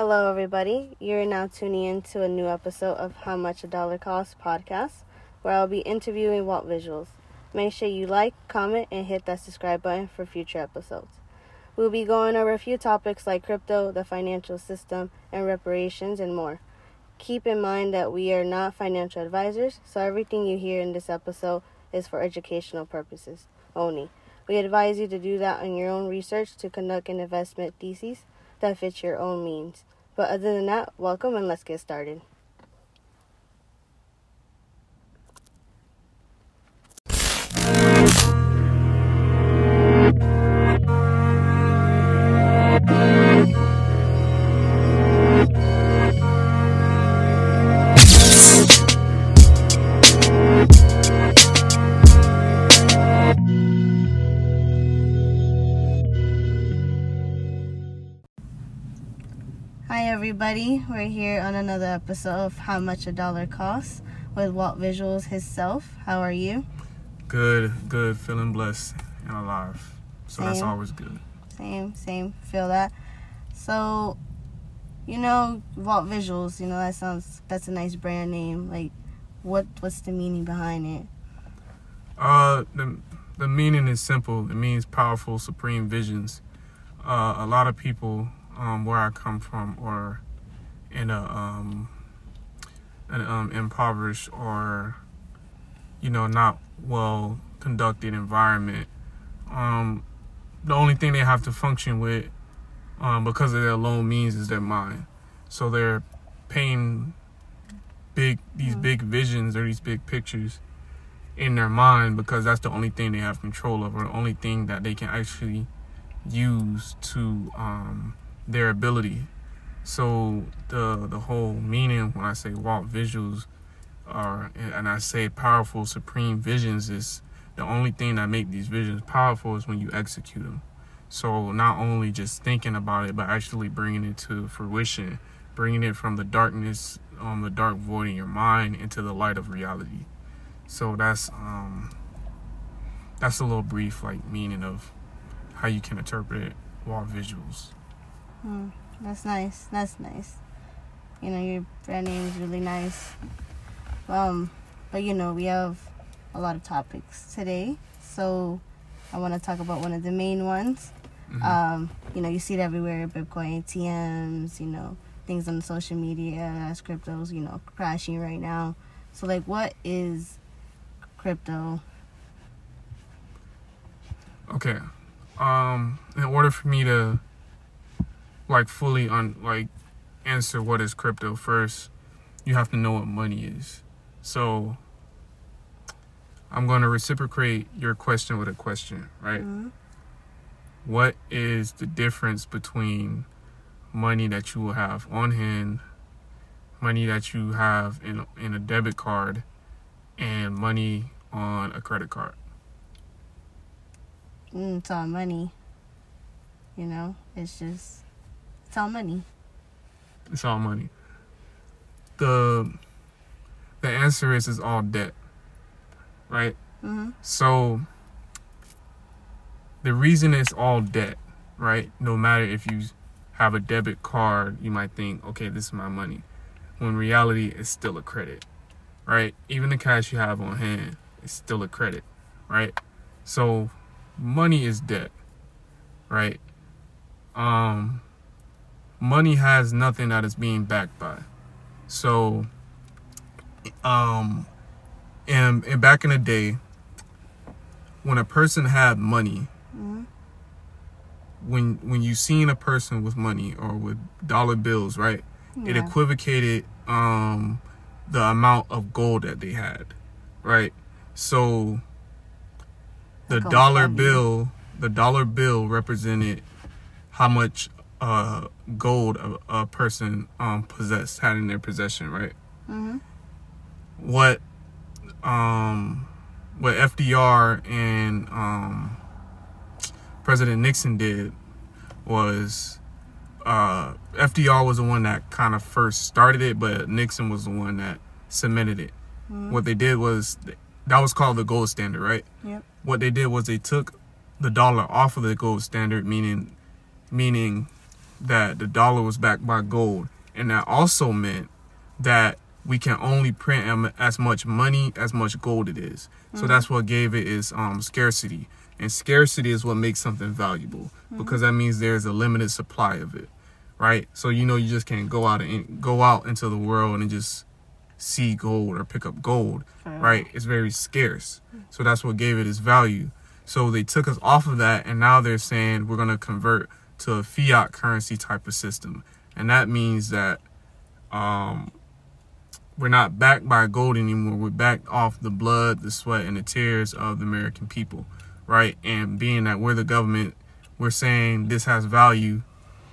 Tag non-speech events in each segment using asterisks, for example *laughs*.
Hello, everybody. You're now tuning in to a new episode of How Much a Dollar Costs podcast, where I'll be interviewing Walt Visuals. Make sure you like, comment, and hit that subscribe button for future episodes. We'll be going over a few topics like crypto, the financial system, and reparations, and more. Keep in mind that we are not financial advisors, so everything you hear in this episode is for educational purposes only. We advise you to do that on your own research to conduct an investment thesis that fits your own means. But other than that, welcome and let's get started. Everybody. We're here on another episode of How Much a Dollar Costs with Walt Visuals himself. How are you? Good, good, feeling blessed and alive. So that's always good. Same, same. Feel that. So, you know, Walt Visuals. You know that sounds. That's a nice brand name. Like, what? What's the meaning behind it? Uh, the the meaning is simple. It means powerful, supreme visions. Uh, a lot of people, um, where I come from, or in a um, an um, impoverished or you know not well conducted environment. Um, the only thing they have to function with, um, because of their low means, is their mind. So they're paying big these Mhm. big visions or these big pictures in their mind because that's the only thing they have control over, the only thing that they can actually use to um, their ability. So the the whole meaning when I say Walt visuals are and I say powerful supreme visions is the only thing that make these visions powerful is when you execute them. So not only just thinking about it, but actually bringing it to fruition, bringing it from the darkness, um, the dark void in your mind into the light of reality. So that's um, that's a little brief like meaning of how you can interpret wall visuals. Hmm, that's nice. That's nice. You know, your brand name is really nice. Um, but you know, we have a lot of topics today, so I want to talk about one of the main ones. Mhm. Um, you know, you see it everywhere: Bitcoin ATMs. You know, things on social media as cryptos. You know, crashing right now. So, like, what is crypto? Okay. Um, in order for me to like fully on like answer what is crypto first, you have to know what money is. So I'm going to reciprocate your question with a question, right? Mhm. What is the difference between money that you will have on hand, money that you have in in a debit card, and money on a credit card? Mm, it's all money. You know, it's just it's all money. It's all money. The the answer is is all debt. Right? Mm-hmm. So the reason it's all debt, right? No matter if you have a debit card, you might think, okay, this is my money. When reality it's still a credit. Right? Even the cash you have on hand is still a credit. Right? So money is debt. Right? Um money has nothing that is being backed by. So um and, and back in the day when a person had money Mm-hmm. when when you seen a person with money or with dollar bills right it equivocated um the amount of gold that they had right so the dollar bill the dollar bill represented how much uh gold a, a person um possessed had in their possession right Mm-hmm. what um what FDR and um President Nixon did was uh FDR was the one that kind of first started it but Nixon was the one that cemented it. Mhm. What they did was that was called the gold standard, right? Yep. What they did was they took the dollar off of the gold standard meaning meaning that the dollar was backed by gold, and that also meant that we can only print as much money as much gold it is. So mm. that's what gave it its um, scarcity, and scarcity is what makes something valuable mm-hmm. because that means there's a limited supply of it, right? So you know you just can't go out and go out into the world and just see gold or pick up gold, right? It's very scarce. Mm. So that's what gave it its value. So they took us off of that, and now they're saying we're going to convert to a fiat currency type of system, and that means that um, we're not backed by gold anymore. We're backed off the blood, the sweat, and the tears of the American people, right? And being that we're the government, we're saying this has value,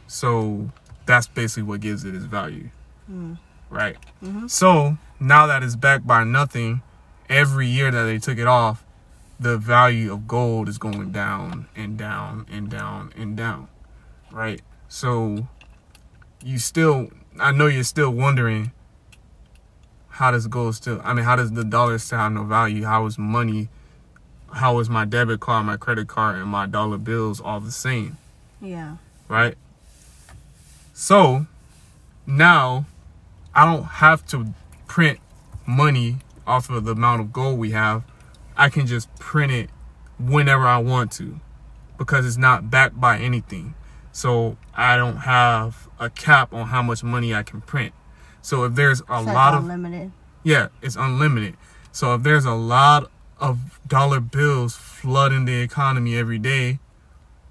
so that's basically what gives it its value, right? So now that it's backed by nothing, every year that they took it off, the value of gold is going down and down and down and down, right? So you still, I know you're still wondering how does gold still, I mean, how does the dollar still have no value? How is money, how is my debit card, my credit card, and my dollar bills all the same? Yeah. right? So now I don't have to print money off of the amount of gold we have. I can just print it whenever I want to because it's not backed by anything. So I don't have a cap on how much money I can print. So if there's a It's like lot of unlimited. yeah, it's unlimited. So if there's a lot of dollar bills flooding the economy every day,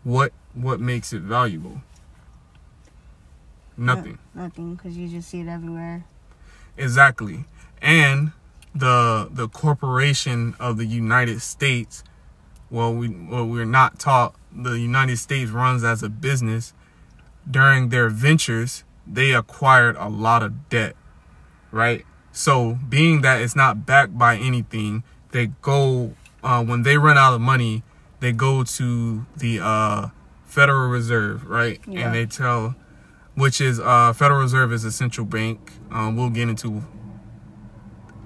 what what makes it valuable? Nothing. Nothing, because you just see it everywhere. Exactly. And the the corporation of the United States, well we well we're not taught the United States runs as a business. During their ventures, they acquired a lot of debt, right? So being that it's not backed by anything, they go uh, when they run out of money, they go to the uh, Federal Reserve, right? Yeah. And they tell, which is uh, Federal Reserve is a central bank. Um, we'll get into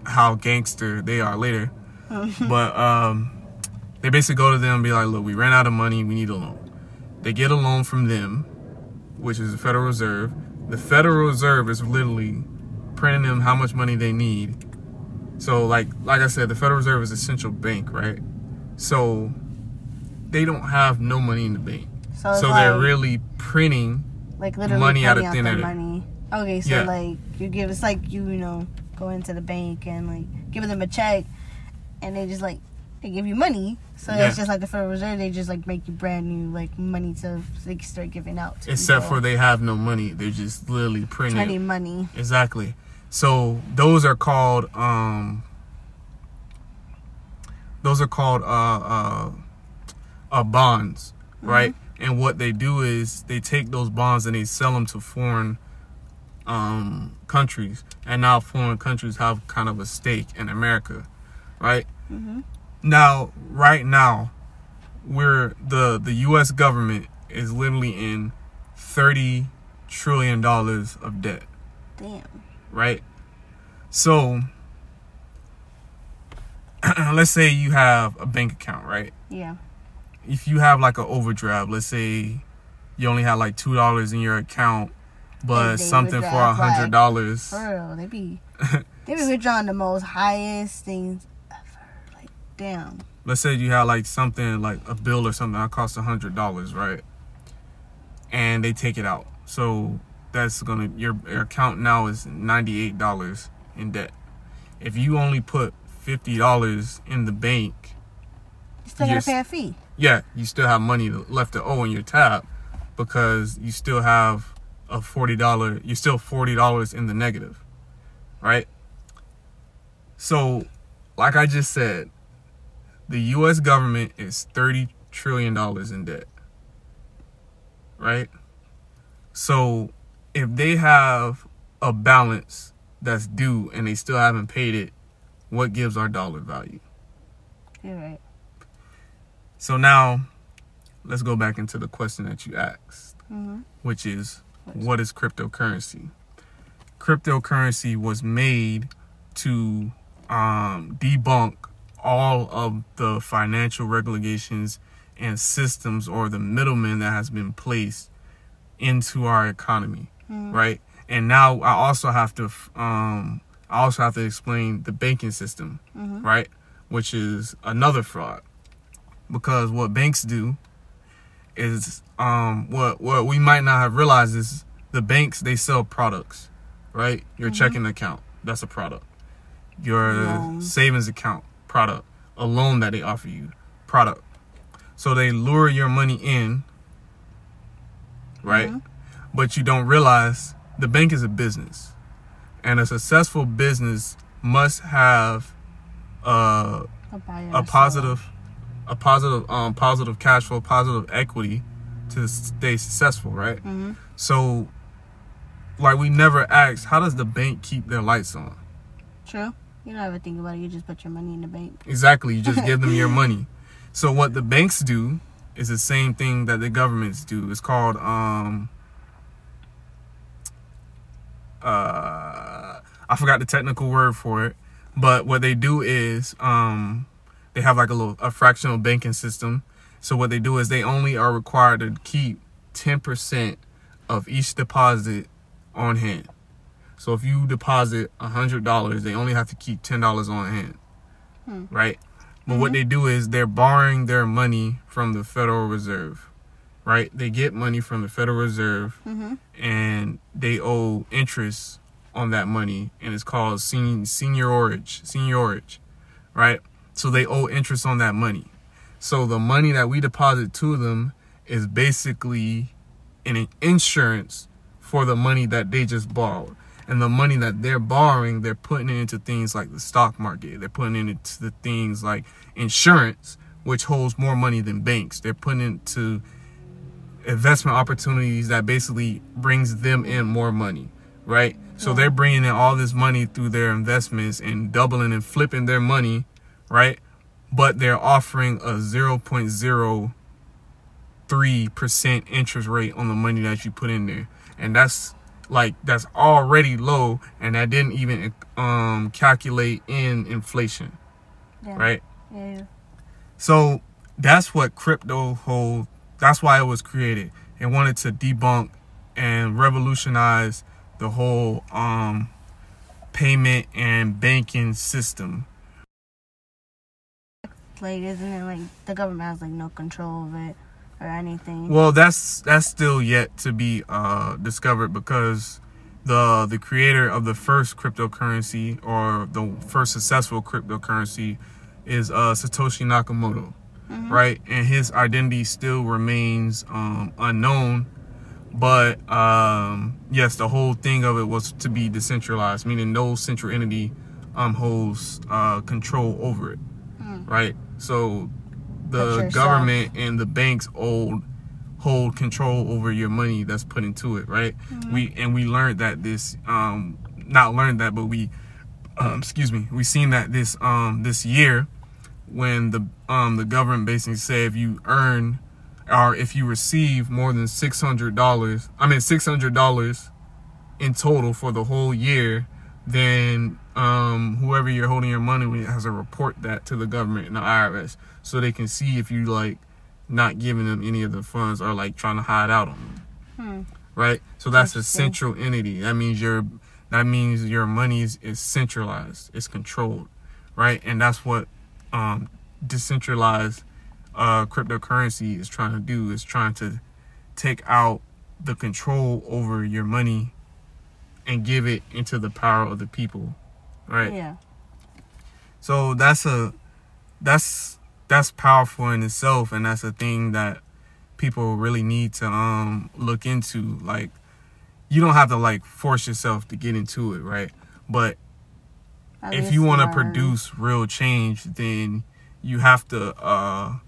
how gangster they are later, *laughs* but um, they basically go to them and be like, "Look, we ran out of money. We need a loan." They get a loan from them, which is the Federal Reserve. The Federal Reserve is literally printing them how much money they need. So, like, like I said, the Federal Reserve is a central bank, right? So they don't have no money in the bank. So, So they're really printing like literally money out of thin air. money. Okay, so Yeah. like you give it's like you you know go into the bank and like give them a check, and they just like they give you money. So Yeah. it's just like the Federal Reserve. They just like make you brand new like money to they can start giving out. To except people. for they have no money. They're just literally printing. money. Exactly. So those are called um those are called uh uh, uh bonds, right? And what they do is they take those bonds and they sell them to foreign um countries, and now foreign countries have kind of a stake in America, right? Mhm. Now, right now, we're the the U.S. government is literally in thirty trillion dollars of debt Damn. right? So, *clears throat* let's say you have a bank account, right? Yeah. If you have like an overdraft, let's say you only have like two dollars in your account, but they something for a hundred dollars. For real, they be *laughs* they be withdrawing the most highest things damn. Let's say you have like something like a bill or something that costs a hundred dollars, right? And they take it out, so that's gonna your, your account now is ninety eight dollars in debt. If you only put fifty dollars in the bank, You still gotta pay a fee. yeah, you still have money left to owe in your tab because you still have a forty dollar. You're still forty dollars in the negative, right? So, like I just said, the U.S. government is thirty trillion dollars in debt, right? So, if they have a balance that's due and they still haven't paid it, what gives our dollar value? You're right. So now, let's go back into the question that you asked, Mm-hmm. which is What is what is cryptocurrency? Cryptocurrency was made to um, debunk all of the financial regulations and systems or the middlemen that has been placed into our economy, Mhm. right? And now I also have to um I also have to explain the banking system, Mhm. right? Which is another fraud. Because what banks do is um what what we might not have realized is the banks they sell products, right? Your checking account, that's a product. Your savings account, product. A loan that they offer you, product. So they lure your money in, right? Mhm. But you don't realize the bank is a business. And a successful business must have uh, A, a positive a positive um positive cash flow, positive equity to stay successful, right? Mhm. So like we never asked, how does the bank keep their lights on? True. You don't ever think about it. You just put your money in the bank. Exactly, you just give them your *laughs* money. So what the banks do is the same thing that the governments do. It's called um uh I forgot the technical word for it, but what they do is um they have like a little a fractional banking system. So what they do is they only are required to keep 10% of each deposit on hand. So if you deposit $100, they only have to keep $10 on hand. Hmm. Right? But what Mhm. they do is they're borrowing their money from the Federal Reserve. Right? They get money from the Federal Reserve Mm-hmm. and they owe interest on that money and it's called sen- seigniorage seigniorage right so they owe interest on that money so the money that we deposit to them is basically an insurance for the money that they just borrowed and the money that they're borrowing they're putting it into things like the stock market they're putting it into the things like insurance which holds more money than banks they're putting it into investment opportunities that basically brings them in more money, right? So Yeah. they're bringing in all this money through their investments and doubling and flipping their money, right? But they're offering a 0.03% interest rate on the money that you put in there. And that's like that's already low and that didn't even um calculate in inflation, Yeah. right? Yeah. So that's what crypto hold. That's why it was created. It wanted to debunk and revolutionize the whole um payment and banking system. Like, isn't it like the government has like no control of it or anything? Well, that's that's still yet to be uh discovered because the the creator of the first cryptocurrency or the first successful cryptocurrency is uh Satoshi Nakamoto. Mhm. right? And his identity still remains um, unknown. But um, yes, the whole thing of it was to be decentralized, meaning no central entity um, holds uh, control over it, Hmm. right? So the government and the banks hold hold control over your money that's put into it, right? Mhm. We and we learned that this um, not learned that, but we um, excuse me, we seen that this um, this year when the um the government basically say if you earn or if you receive more than six hundred dollars, I mean six hundred dollars in total for the whole year, then um whoever you're holding your money with has to report that to the government and the IRS so they can see if you like not giving them any of the funds or like trying to hide out on them Hmm. right? So that's a central entity. That means your that means your money is, is centralized, it's controlled, right? And that's what um, decentralized uh, cryptocurrency is trying to do. Is trying to take out the control over your money and give it into the power of the people, right? Yeah. So that's a that's that's powerful in itself and that's a thing that people really need to um look into like you don't have to like force yourself to get into it, right? But At if you want to produce real change, then you have to uh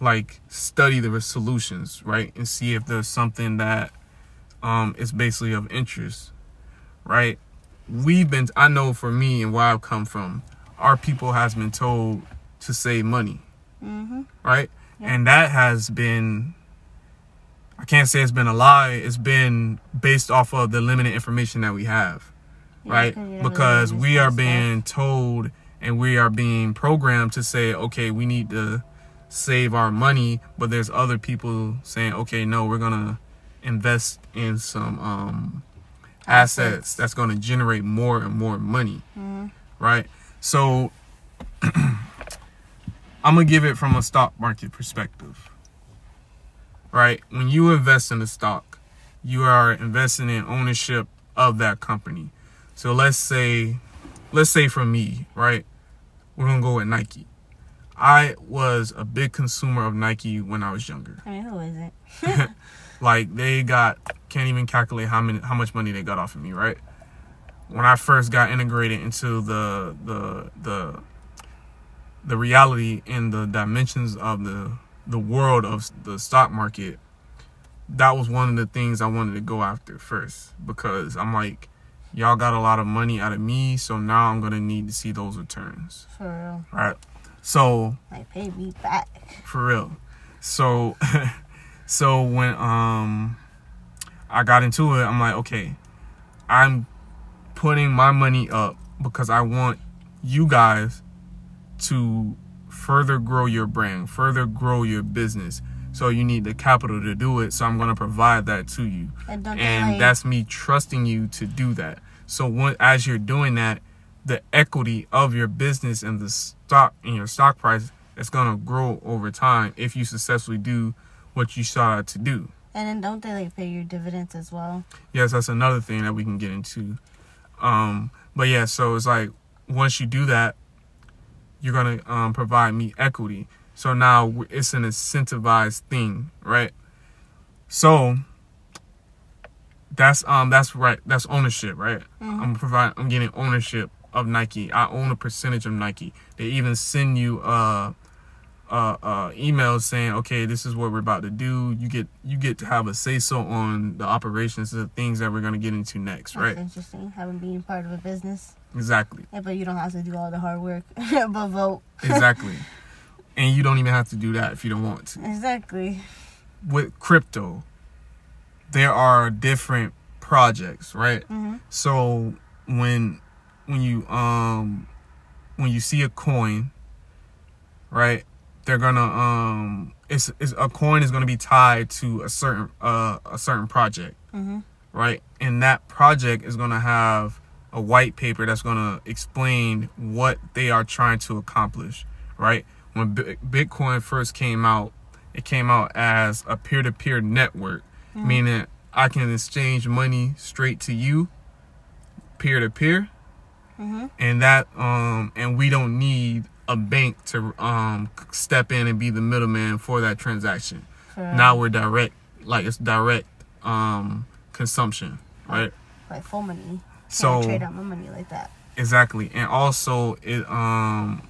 like study the solutions, right? And see if there's something that um is basically of interest, right? We've been I know for me and where I've come from, our people has been told to save money, Mm-hmm. right? Yeah. And that has been I can't say it's been a lie, it's been based off of the limited information that we have right? Because we are being told and we are being programmed to say, okay, we need to save our money, but there's other people saying, okay, no, we're gonna invest in some um, assets. Assets. that's going to generate more and more money, Mhm. right? So *clears throat* I'm gonna give it from a stock market perspective, right? When you invest in a stock, you are investing in ownership of that company. So let's say, let's say for me, right? We're gonna go with Nike. I was a big consumer of Nike when I was younger. I mean, who isn't? *laughs* *laughs* Like they got can't even calculate how many how much money they got off of me, right? When I first got integrated into the the the the reality and the dimensions of the the world of the stock market, that was one of the things I wanted to go after first because I'm like, y'all got a lot of money out of me, so now I'm gonna need to see those returns, For real. right? So Like, pay me back. for real. So *laughs* so when um I got into it, I'm like, okay, I'm putting my money up because I want you guys to further grow your brand, further grow your business. So you need the capital to do it. So I'm going to provide that to you. And And like- that's me trusting you to do that. So when, as you're doing that, the equity of your business and the stock and your stock price is going to grow over time if you successfully do what you sought out to do. And then don't they like pay your dividends as well? Yes, that's another thing that we can get into. Um, but yeah, so it's like once you do that, you're gonna um, provide me equity. So now it's an incentivized thing, right? So that's um that's right. That's ownership, right? I'm provide. I'm getting ownership of Nike. I own a percentage of Nike. They even send you uh uh, uh, emails saying, okay, this is what we're about to do. You get you get to have a say so on the operations of the things that we're gonna get into next, That's right? interesting. Having being part of a business. Exactly, Yeah, but you don't have to do all the hard work. *laughs* but vote. exactly. and you don't even have to do that if you don't want to. Exactly. With crypto, there are different projects, right? hmm So when when you um when you see a coin, right? They're gonna um it's, it's a coin is gonna be tied to a certain uh a certain project, hmm right? And that project is gonna have a white paper that's gonna explain what they are trying to accomplish, right? When Bi- Bitcoin first came out, it came out as a peer-to-peer network, meaning I can exchange money straight to you, peer-to-peer, hmm and that um and we don't need a bank to um step in and be the middleman for that transaction. Now we're direct, like it's direct um consumption, right? like full money. So Can't trade out my money like that. exactly, and also it um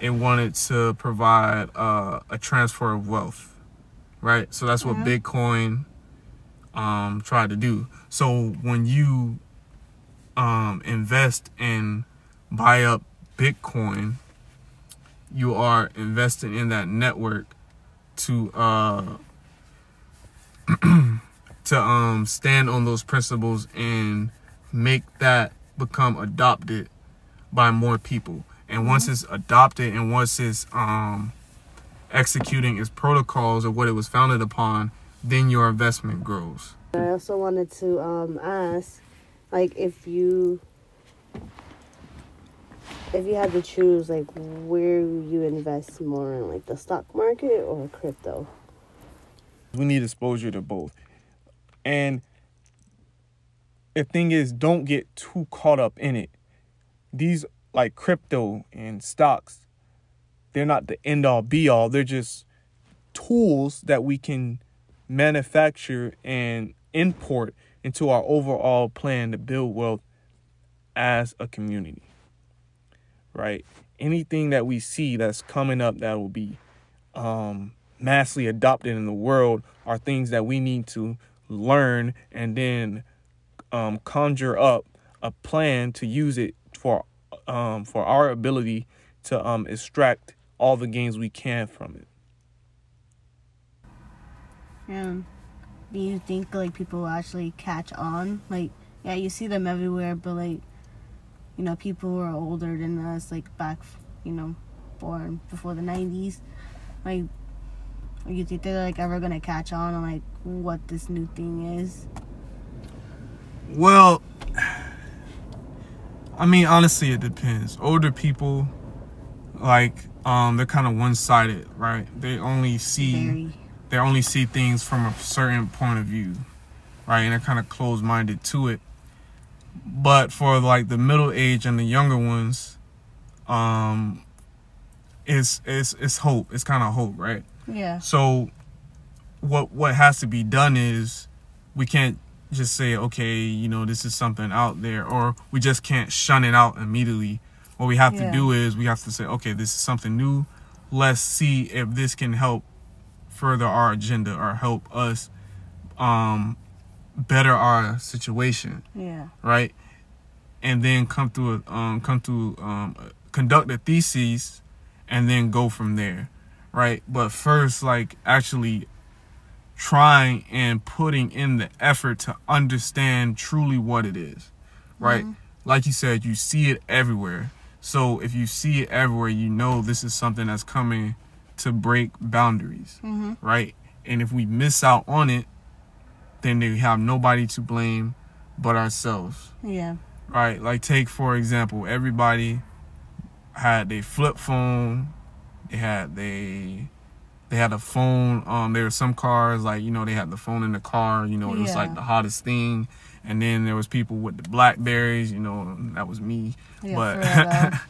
it wanted to provide uh, a transfer of wealth, right? So that's what Mhm. Bitcoin um tried to do. So when you um invest and buy up Bitcoin, you are investing in that network to uh *clears throat* to um stand on those principles and make that become adopted by more people. And once it's adopted and once it's um executing its protocols or what it was founded upon, then your investment grows. I also wanted to um, ask, like, if you if you had to choose, like, where you invest more in, like, the stock market or crypto. We need exposure to both. And the thing is, don't get too caught up in it. These, like crypto and stocks, they're not the end all be all. They're just tools that we can manufacture and import into our overall plan to build wealth as a community. Right? Anything that we see that's coming up that will be um, massively adopted in the world are things that we need to learn and then um, conjure up a plan to use it for um, for our ability to um, extract all the gains we can from it. Yeah. Do you think like people actually catch on? Like, yeah, you see them everywhere, but like, you know, people who are older than us, like back, you know, born before the '90s, like, do you think they're like ever gonna catch on and like what this new thing is? Well, I mean, honestly, it depends. Older people, like, um, they're kind of one-sided, right? They only see Very. they only see things from a certain point of view, right? And they're kind of closed-minded to it. But for like the middle age and the younger ones, um, it's it's it's hope. It's kind of hope, right? Yeah. So what what has to be done is we can't just say okay, you know, this is something out there or we just can't shun it out immediately. What we have Yeah. to do is we have to say okay, this is something new. Let's see if this can help further our agenda or help us um better our situation Yeah. right? And then come through a um come through um conduct a thesis and then go from there, right? But first like actually trying and putting in the effort to understand truly what it is, right? Like you said, you see it everywhere. So if you see it everywhere, you know this is something that's coming to break boundaries, Mm-hmm. right? And if we miss out on it, then they have nobody to blame but ourselves Yeah. right? Like take for example, everybody had a flip phone. They had they they had a phone. Um, there were some cars like you know they had the phone in the car. You know it was like the hottest thing. And then there was people with the Blackberries. You know that was me. Yeah. but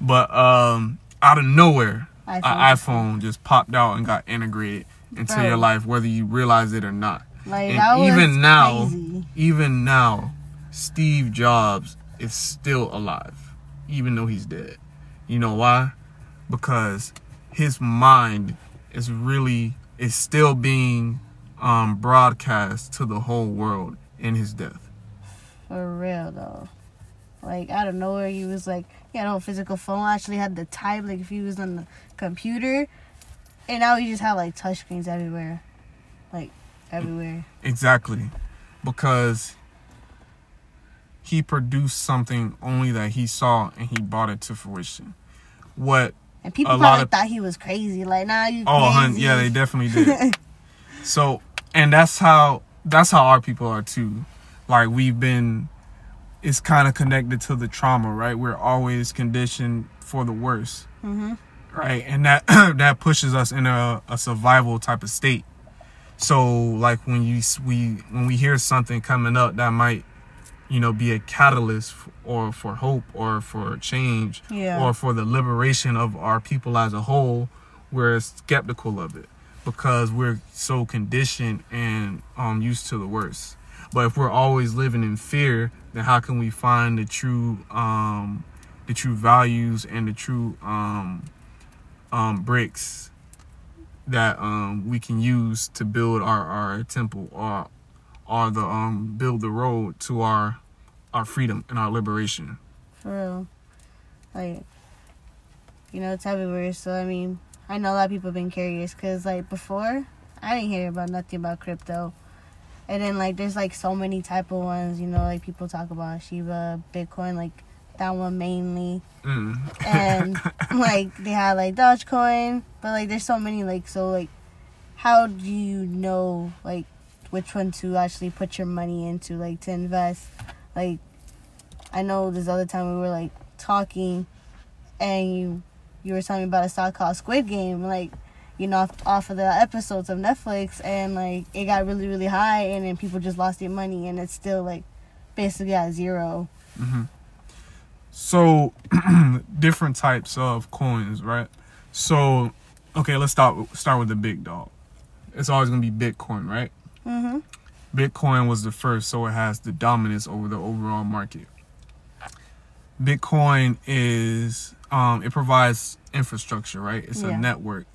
*laughs* but um, out of nowhere, an iPhone. iPhone just popped out and got integrated into Bro. your life, whether you realize it or not. Like And even now, crazy. even now, Steve Jobs is still alive, even though he's dead. You know why? Because his mind is really is still being um, broadcast to the whole world in his death. For real though. Like out of nowhere, he was like, he had no physical phone. Actually, had the type like if he was on the computer, and now he just had like touchscreens everywhere, like everywhere. Exactly, because he produced something only that he saw and he brought it to fruition. What And people A lot probably of- thought he was crazy. Like, nah, you Oh, hun, yeah, they definitely did. *laughs* so, and that's how that's how our people are too. Like we've been, it's kind of connected to the trauma, right? We're always conditioned for the worst, Mhm. right? And that *clears throat* that pushes us in a, a survival type of state. So, like when you we when we hear something coming up that might, you know, be a catalyst or for hope or for change Yeah. or for the liberation of our people as a whole, we're skeptical of it because we're so conditioned and um, used to the worst. But if we're always living in fear, then how can we find the true um, the true values and the true um, um, bricks that um, we can use to build our, our temple or or the um, build the road to our our freedom and our liberation. For real. Like, you know, it's everywhere. So, I mean, I know a lot of people have been curious because, like, before, I didn't hear about nothing about crypto. And then, like, there's, like, so many type of ones, you know, like, people talk about Shiba, Bitcoin, like, that one mainly. Mm. And, *laughs* like, they had, like, Dogecoin. But, like, there's so many, like, so, like, how do you know, like, which one to actually put your money into, like, to invest? Like, I know this other time we were like talking, and you you were telling me about a stock called Squid Game, like you know off, off of the episodes of Netflix, and like it got really really high, and then people just lost their money, and it's still like basically at zero. So, *clears throat* different types of coins, right? So, okay, let's start start with the big dog. It's always gonna be Bitcoin, right? Mhm. Bitcoin was the first, so it has the dominance over the overall market. Bitcoin is um, it provides infrastructure, right? It's Yeah. a network.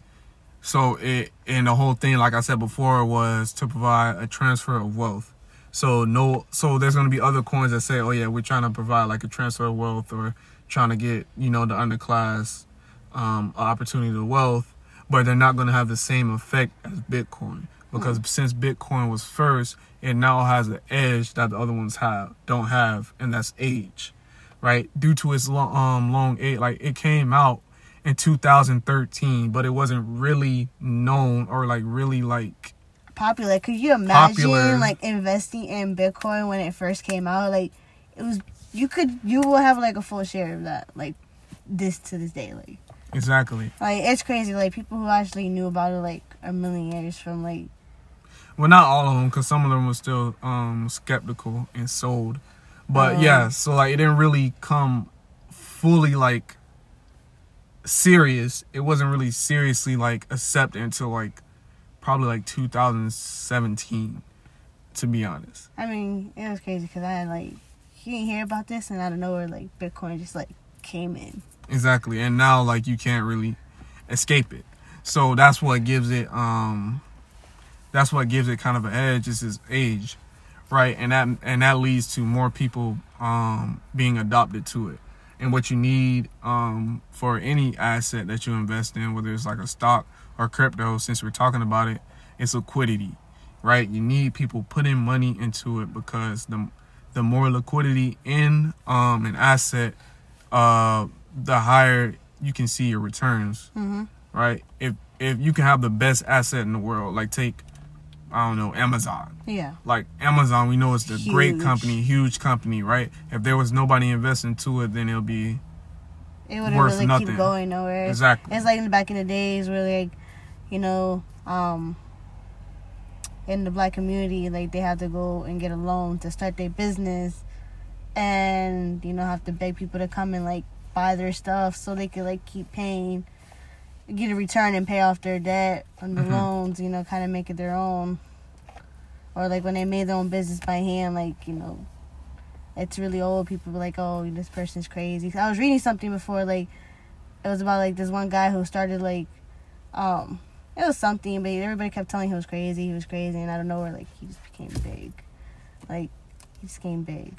So it and the whole thing, like I said before, was to provide a transfer of wealth. So no, so there's gonna be other coins that say, oh yeah, we're trying to provide like a transfer of wealth or trying to get you know the underclass um, opportunity to wealth, but they're not gonna have the same effect as Bitcoin because since Bitcoin was first, it now has an edge that the other ones have don't have, and that's age, right? Due to its long, um, long age, like it came out in 2013, but it wasn't really known or like really like popular. Could you imagine Popular. like investing in Bitcoin when it first came out? Like it was you could you will have like a full share of that like this to this day like Exactly. like it's crazy like people who actually knew about it like are millionaires from like Well, not all of them, because some of them were still um, skeptical and sold. But Oh. yeah, so like it didn't really come fully like serious. It wasn't really seriously like accepted until like probably like 2017, to be honest. I mean it was crazy because I had like you didn't hear about this and out of nowhere like Bitcoin just like came in. Exactly. And now like you can't really escape it. So that's what gives it um that's what gives it kind of an edge is its age. Right? And that and that leads to more people um being adopted to it. And what you need um for any asset that you invest in, whether it's like a stock or crypto, since we're talking about it, it's liquidity. Right? You need people putting money into it because the the more liquidity in um an asset uh the higher you can see your returns Mm-hmm. right if if you can have the best asset in the world like take i don't know amazon Yeah. like amazon we know it's a great company huge company right if there was nobody investing to it then it'll be It wouldn't Worth really nothing. keep going nowhere. exactly It's like in the back in the days where like, you know, um in the black community, like they have to go and get a loan to start their business and, you know, have to beg people to come and like buy their stuff so they could like keep paying get a return and pay off their debt on the Mhm. loans, you know, kind of make it their own. Or like when they made their own business by hand, like, you know, it's really old. People were like, oh, this person's crazy. I was reading something before, like, it was about like this one guy who started like um it was something but everybody kept telling him he was crazy he was crazy and out of nowhere like he just became big. Like he just became big.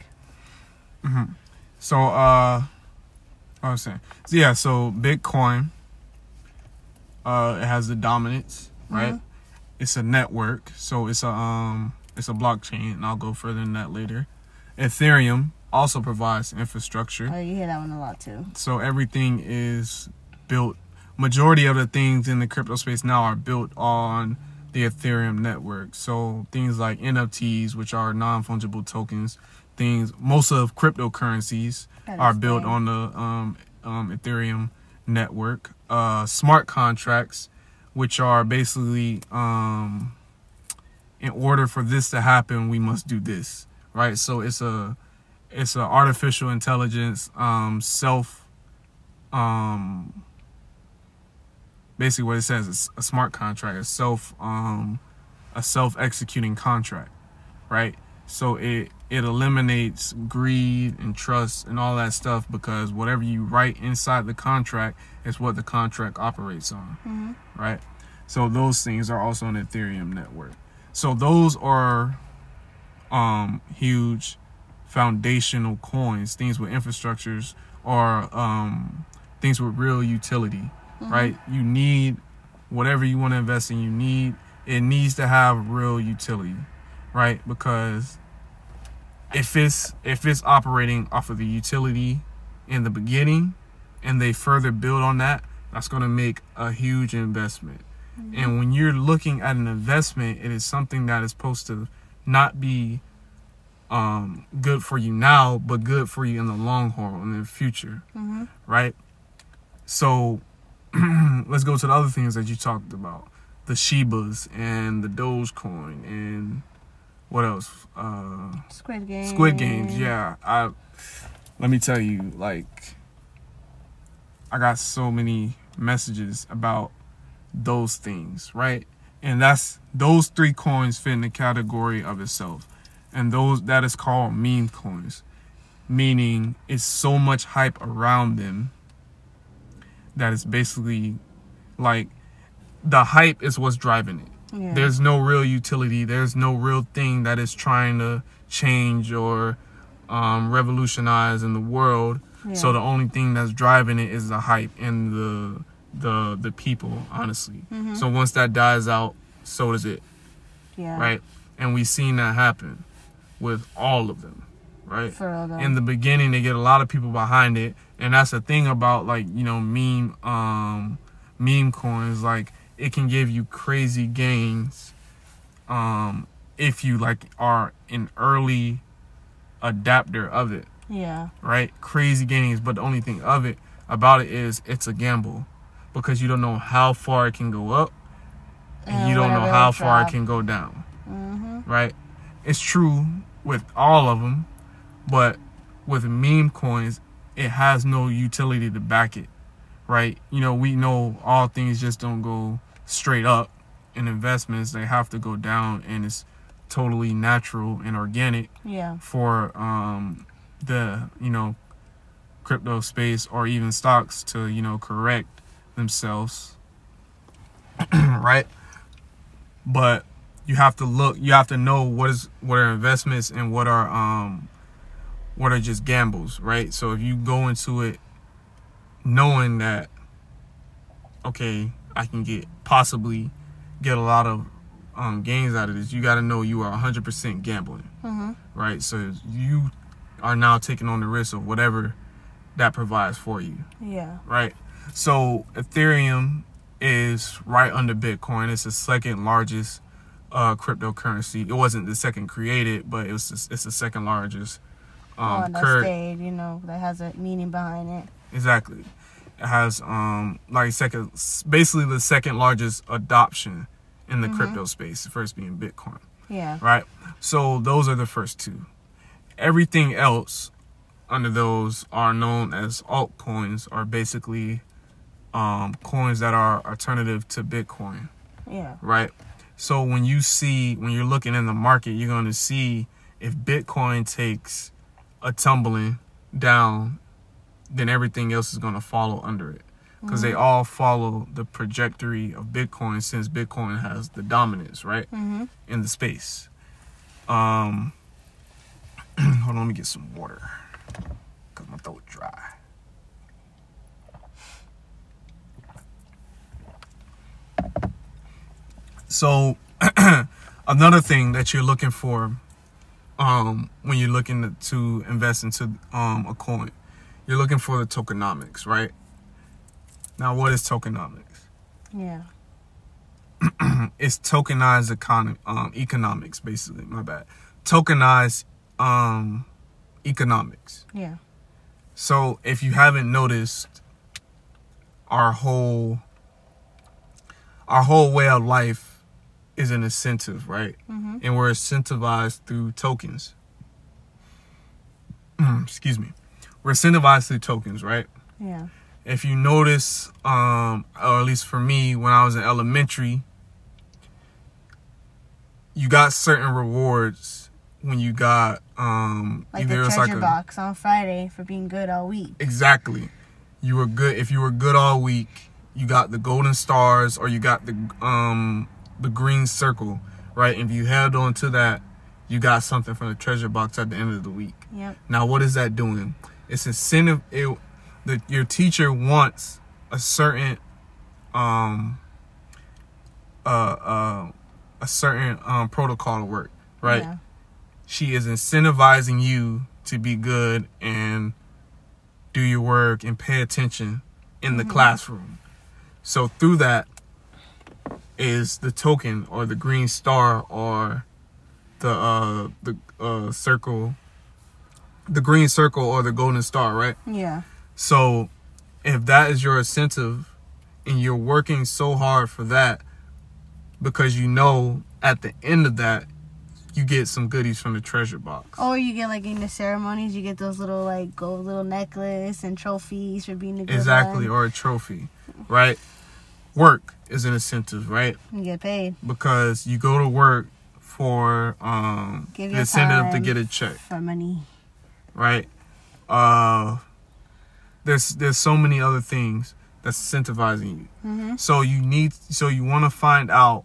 Hmm so uh i was saying? So yeah so bitcoin uh it has the dominance right? Mhm. it's a network so it's a um it's a blockchain and i'll go further than that later. Ethereum also provides infrastructure. Oh you hear that one a lot too. So everything is built majority of the things in the crypto space now are built on the ethereum network. So things like nfts which are non-fungible tokens things most of cryptocurrencies are built on the um, um, ethereum network. Uh, smart contracts which are basically um, in order for this to happen we must do this right? So it's a it's an artificial intelligence um self um basically what it says is a smart contract a self um a self executing contract right? So it it eliminates greed and trust and all that stuff because whatever you write inside the contract is what the contract operates on Mhm. right? So those things are also on the ethereum network. So those are um huge foundational coins things with infrastructures or um things with real utility right? You need whatever you want to invest in you need it needs to have real utility right? Because if it's if it's operating off of the utility in the beginning and they further build on that that's going to make a huge investment. And when you're looking at an investment it is something that is supposed to not be um, good for you now but good for you in the long haul in the future Mhm. right? So *clears throat* let's go to the other things that you talked about the shibas and the dogecoin and what else uh squid game Squid Games, yeah. I let me tell you, like I got so many messages about those things, right? And that's those three coins fit in the category of itself. And those that is called meme coins. Meaning it's so much hype around them that it's basically like the hype is what's driving it. Yeah. there's no real utility. There's no real thing that is trying to change or um, revolutionize in the world. Yeah. so the only thing that's driving it is the hype and the the the people honestly. Mhm. so once that dies out so does it. Yeah. Right? And we've seen that happen with all of them. Right? For real though. In the beginning they get a lot of people behind it and that's the thing about like you know meme um meme coins like it can give you crazy gains um if you like are an early adapter of it, Yeah. right? Crazy gains, but the only thing of it about it is it's a gamble because you don't know how far it can go up and, you don't know how far it can go down, Mm-hmm. right? It's true with all of them, but with meme coins, it has no utility to back it, right? You know, we know all things just don't go straight up in investments, they have to go down, and it's totally natural and organic Yeah. for um, the you know crypto space or even stocks to you know correct themselves *clears throat* right but you have to look you have to know what is what are investments and what are um what are just gambles right so if you go into it knowing that okay i can get possibly get a lot of um, gains out of this you got to know you are 100% gambling Mm-hmm. right? So you are now taking on the risk of whatever that provides for you, Yeah. right? So Ethereum is right under Bitcoin. It's the second largest uh, cryptocurrency. It wasn't the second created, but it was it's the second largest. Um, that current, stayed, you know, that has a meaning behind it. exactly. It has um like second, basically the second largest adoption in the Mhm. crypto space. The first being Bitcoin. Yeah. right? So those are the first two. Everything else under those are known as altcoins, are basically um, coins that are alternative to Bitcoin, Yeah. right? So when you see when you're looking in the market, you're going to see if Bitcoin takes a tumbling down, then everything else is going to follow under it because they all follow the trajectory of Bitcoin since Bitcoin has the dominance, right? Mm-hmm. in the space. Um, *clears throat* hold on, let me get some water because my throat dry. So, *clears throat* another thing that you're looking for, um, when you're looking to, to invest into um a coin, you're looking for the tokenomics, right? Now, what is tokenomics? Yeah. *clears throat* it's tokenized economy um economics basically my bad tokenized um economics Yeah. so if you haven't noticed our whole our whole way of life is an incentive right Mm-hmm. and we're incentivized through tokens *clears throat* excuse me we're incentivized through tokens right Yeah. if you notice, um, or at least for me, when I was in elementary, you got certain rewards when you got um Like either the treasure like a box on Friday for being good all week. exactly you were good if you were good all week you got the golden stars or you got the um the green circle right if you held on to that you got something from the treasure box at the end of the week Yep. now, what is that doing? It's incentive. It, the your teacher wants a certain, um, uh, uh, a certain um protocol to work, right? Yeah. She is incentivizing you to be good and do your work and pay attention in the classroom. So through that is the token or the green star or the uh the uh circle the green circle or the golden star, right? Yeah. So if that is your incentive and you're working so hard for that because you know at the end of that you get some goodies from the treasure box. Or you get like in the ceremonies, you get those little like gold little necklace and trophies for being a good exactly, one. or a trophy, right? Work is an incentive, right? You get paid Because you go to work for um Give the incentive to get a check. for money. right? Uh, there's there's so many other things that's incentivizing you. Mm-hmm. So you need so you want to find out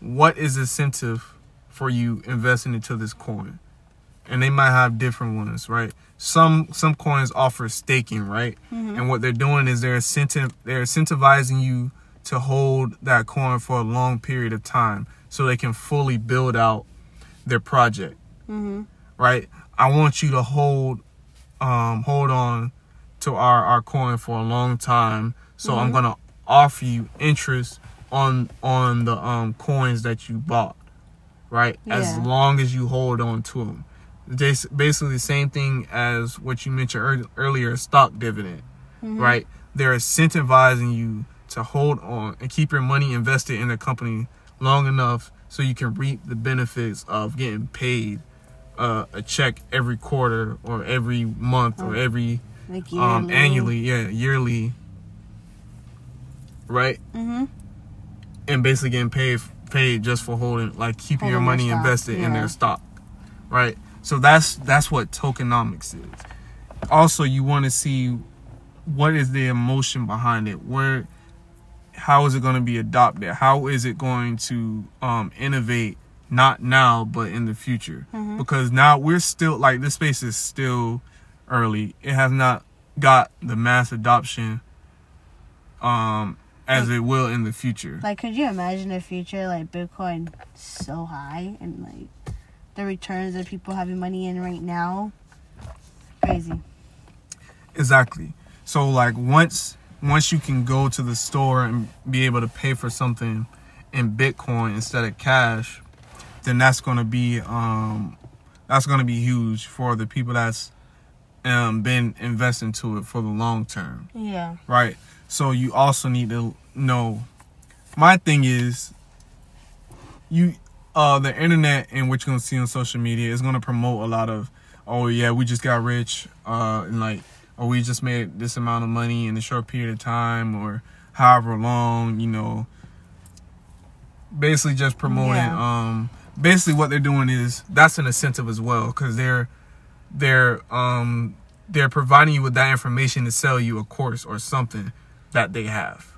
what is incentive for you investing into this coin, and they might have different ones, right? Some some coins offer staking, right? Mhm. And what they're doing is they're incentive they're incentivizing you to hold that coin for a long period of time so they can fully build out their project Mm-hmm. right? I want you to hold um hold on to our our coin for a long time. So I'm Mhm. gonna offer you interest on on the um coins that you bought. right? As long as you hold on to them. It's basically the same thing as what you mentioned ear- earlier, stock dividend, Mm-hmm. right? They're incentivizing you to hold on and keep your money invested in a company long enough so you can reap the benefits of getting paid uh, a check every quarter or every month or every Like um, annually, yeah, yearly, right? Mm-hmm. And basically getting paid paid just for holding, like keeping your Holding their money invested in their stock, right? So that's that's what tokenomics is. Also, you want to see what is the emotion behind it. Where, how is it going to be adopted? How is it going to um, innovate? Not now, but in the future, Mhm. because now we're still like this space is still early. It has not got the mass adoption um as it will in the future. Like, could you imagine a future like Bitcoin so high and like the returns that people having money in right now? Crazy. Exactly. So like once once you can go to the store and be able to pay for something in Bitcoin instead of cash, then that's gonna be um that's gonna be huge for the people that's um been investing to it for the long term. Yeah. right? So you also need to know. My thing is, you, uh, the internet and what you're gonna see on social media is gonna promote a lot of, oh yeah, we just got rich, uh, and like, or we just made this amount of money in a short period of time, or however long, you know. Basically, just promoting. Yeah. Um, basically, what they're doing is that's an incentive as well, because they're they're um they're providing you with that information to sell you a course or something that they have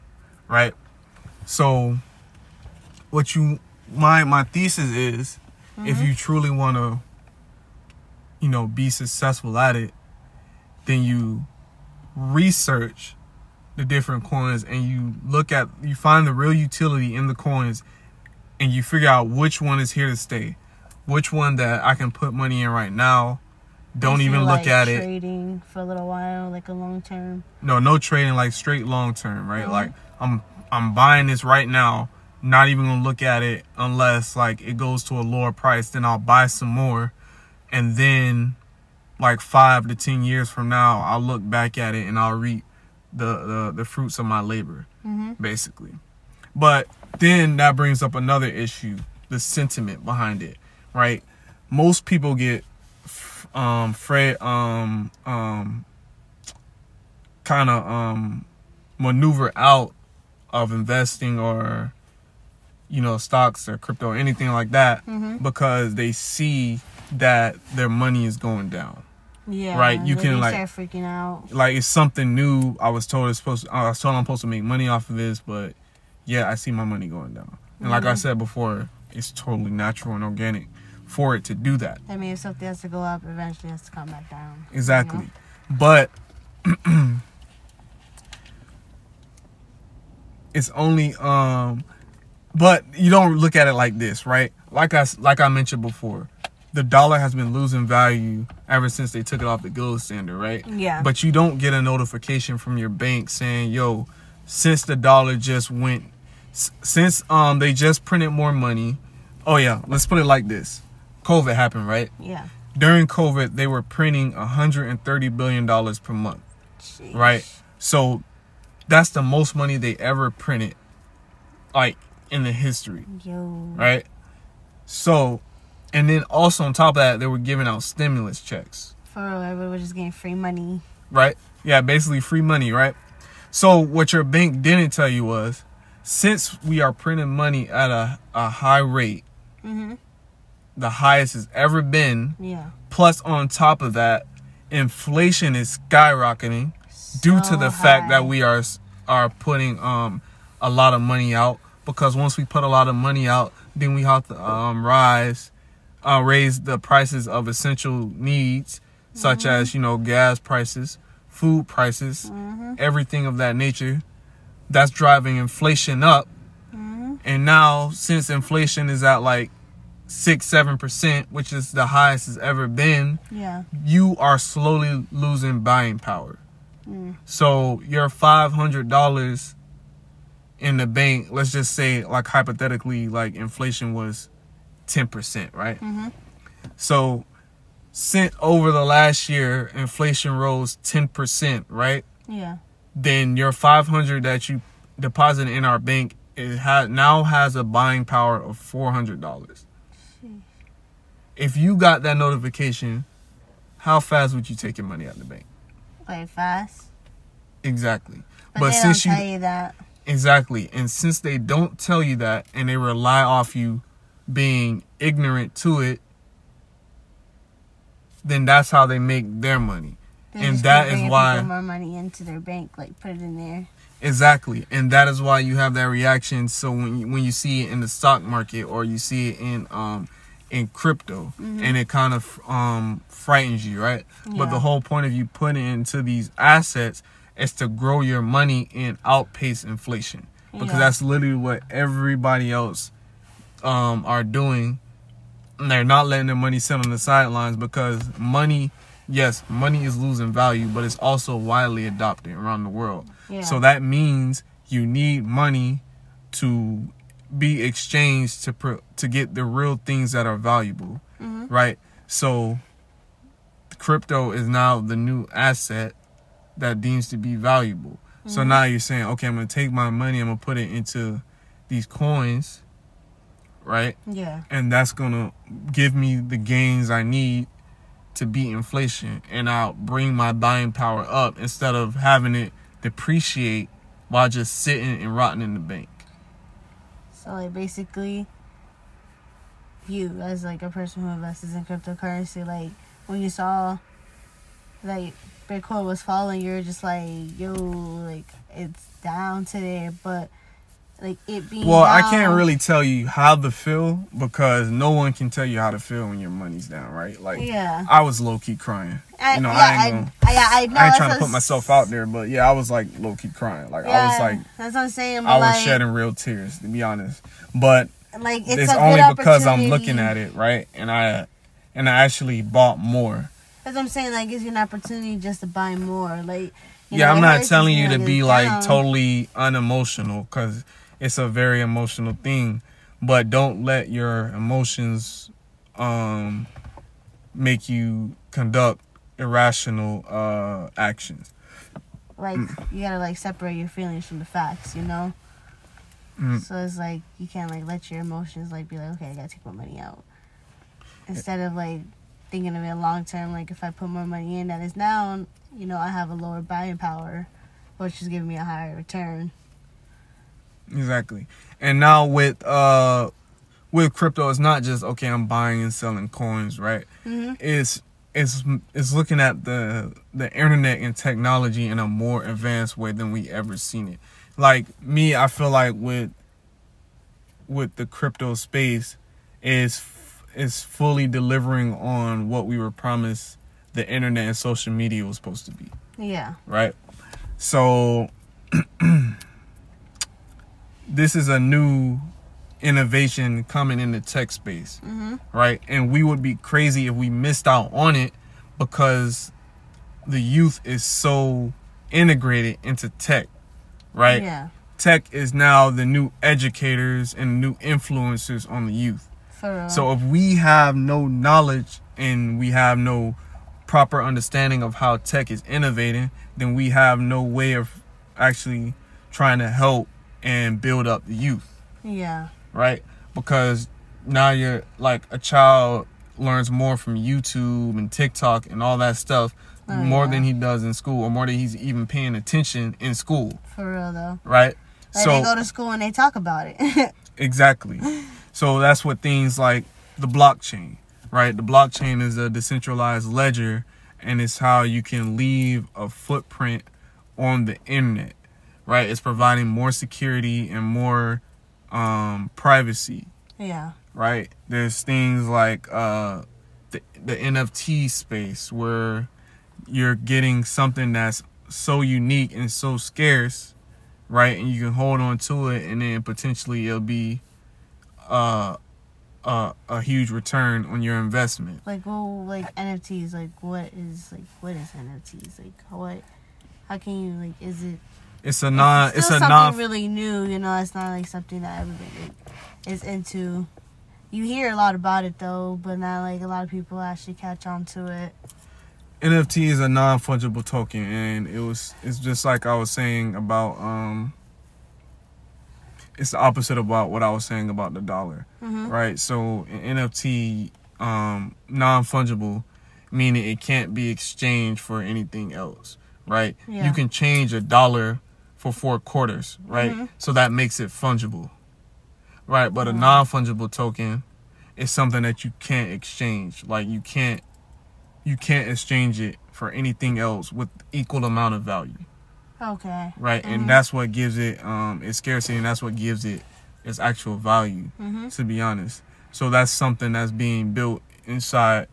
right so what you my my thesis is if you truly want to you know be successful at it then you research the different coins and you look at you find the real utility in the coins and you figure out which one is here to stay. Which one that i can put money in right now. Don't even look like, at it. Trading for a little while, like a long term. no no trading like straight long term right? Mhm. like i'm i'm buying this right now. Not even gonna look at it unless like it goes to a lower price then i'll buy some more. And then like five to ten years from now i'll look back at it and i'll reap the the, the fruits of my labor Mm-hmm. basically but then that brings up another issue the sentiment behind it right most people get um fred um um kind of um maneuver out of investing or you know stocks or crypto or anything like that Mhm. because they see that their money is going down Yeah. Right, you can, like- freaking out. like it's something new i was told it's supposed to, i was told i'm supposed to make money off of this but yeah i see my money going down and like i said before it's totally natural and organic for it to do that I mean, if something has to go up, eventually has to come back down. you Exactly. know? But *clears throat* it's only um but you don't look at it like this, right? Like I like I mentioned before, the dollar has been losing value ever since they took it off the gold standard, right? Yeah. But you don't get a notification from your bank saying, "Yo, since the dollar just went since um they just printed more money." Oh yeah, let's put it like this. COVID happened, right? yeah. during COVID, they were printing 130 billion dollars per month, Jeez. right? So that's the most money they ever printed, like in the history, Yo. right? So, and then also on top of that, they were giving out stimulus checks, For everybody was just getting free money. right? Yeah, basically free money, right? So what your bank didn't tell you was, since we are printing money at a, a high rate, Mm-hmm. the highest it's ever been, Yeah. Plus, on top of that, inflation is skyrocketing due to So the fact that we are are putting um a lot of money out. Because once we put a lot of money out, then we have to um rise, uh, raise the prices of essential needs, such Mm-hmm. as you know gas prices, food prices, Mm-hmm. everything of that nature. That's driving inflation up. Mm-hmm. And now, since inflation is at like six, seven percent, which is the highest it's ever been, Yeah. you are slowly losing buying power. Mm. So your five hundred dollars in the bank, let's just say, like hypothetically, like inflation was 10%, right? Mhm. So, since over the last year, inflation rose 10%, right? Yeah. Then your 500 that you deposited in our bank it ha- now has a buying power of $400. If you got that notification, how fast would you take your money out of the bank? Like fast. Exactly. But, But since you you that. Exactly. And since they don't tell you that and they rely off you being ignorant to it, then that's how they make their money. They And that is why- more money into their bank, like put it in there. Exactly. And that is why you have that reaction. So when you, when you see it in the stock market or you see it in um in crypto and it kind of um frightens you, right? But the whole point of you putting into these assets is to grow your money and outpace inflation. Because Yeah. that's literally what everybody else um are doing. They're not letting their money sit on the sidelines because money yes, money is losing value, but it's also widely adopted around the world. Yeah. So that means you need money to be exchanged to pro- to get the real things that are valuable, Mhm. right? So crypto is now the new asset that deems to be valuable. So Mm-hmm. now you're saying, okay, I'm gonna take my money, I'm gonna put it into these coins, right? Yeah. and that's gonna give me the gains I need to beat inflation, and I'll bring my buying power up instead of having it depreciate while just sitting and rotting in the bank. So like basically, you as like a person who invests in cryptocurrency, like when you saw like Bitcoin was falling, you're just like, yo, like it's down today, but like it being Well, I can't really tell you how to feel because no one can tell you how to feel when your money's down, right? Like Yeah. I was low key crying. I, you know, yeah, I ain't gonna. I, yeah, I know. I ain't trying to put myself out there, but yeah, I was like low key crying. Like I was like that's what I'm saying. I was shedding real tears to be honest. But like it's, it's, a only because I'm looking at it, right? And I and I actually bought more. That's what I'm saying. Like, gives you an opportunity just to buy more. Like, you yeah, know, I'm not telling you to be like down. totally unemotional because it's a very emotional thing, but don't let your emotions um make you conduct irrational uh actions. like you gotta like separate your feelings from the facts, you know. Mm. So it's like you can't like let your emotions like be like, okay, I gotta take my money out, instead of like thinking of it long term. Like if I put more money in that is now you know, I have a lower buying power, which is giving me a higher return. Exactly. And now with uh with crypto it's not just okay, I'm buying and selling coins, right? Mm-hmm. It's it's it's looking at the the internet and technology in a more advanced way than we ever seen it. Like me, I feel like with with the crypto space is is fully delivering on what we were promised the internet and social media was supposed to be Yeah. right? So *clears throat* this is a new innovation coming in the tech space, Mm-hmm. right? And we would be crazy if we missed out on it because the youth is so integrated into tech, right? Yeah. Tech is now the new educators and new influencers on the youth. For real. So if we have no knowledge and we have no proper understanding of how tech is innovating, then we have no way of actually trying to help and build up the youth, yeah. right? Because now you're like a child learns more from YouTube and TikTok and all that stuff Oh, more yeah. than he does in school or more than he's even paying attention in school, For real though. right? Like they go to school and they talk about it. *laughs* Exactly. So that's what things like the blockchain, right? The blockchain is a decentralized ledger and it's how you can leave a footprint on the internet, right? It's providing more security and more um, privacy, yeah. right? There's things like uh, the, the NFT space where you're getting something that's so unique and so scarce, right? And you can hold on to it, and then potentially it'll be uh, a a huge return on your investment. Like well, like NFTs. Like what is like what is NFTs? Like what? How can you like? Is it? It's a non. It's, still a something non. really new. You know, it's not like something that everybody is into. You hear a lot about it though, but not like a lot of people actually catch on to it. NFT is a non fungible token, and it was it's just like I was saying about um. It's the opposite about what I was saying about the dollar, Mm-hmm. right? So an NFT, um, non fungible, meaning it can't be exchanged for anything else, right? Yeah. You can change a dollar for four quarters, right? Mhm. So that makes it fungible, right? But a Mhm. non fungible token is something that you can't exchange. Like you can't you can't exchange it for anything else with equal amount of value, Okay. right? Mhm. And that's what gives it um its scarcity, and that's what gives it its actual value. Mm-hmm. To be honest, so that's something that's being built inside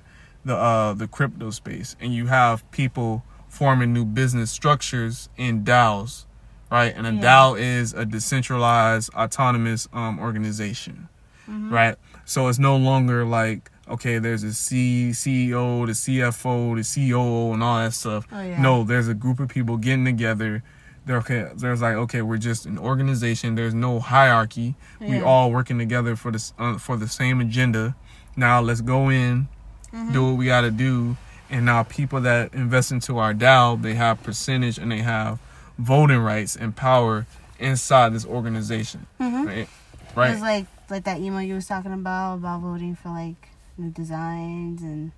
the uh the crypto space, and you have people forming new business structures in DAOs, right? And a Yeah. DAO is a decentralized autonomous um organization Mm-hmm. right? So it's no longer like okay, there's a C CEO, the CFO, the COO, and all that stuff. Oh yeah. No, there's a group of people getting together. They're okay. There's like okay, we're just an organization. There's no hierarchy. We all working together for this uh, for the same agenda. Now let's go in, Mhm. do what we got to do, and now people that invest into our DAO, they have percentage and they have voting rights and power inside this organization, Mhm. right? Right. It's like like that email you was talking about about voting for like new designs and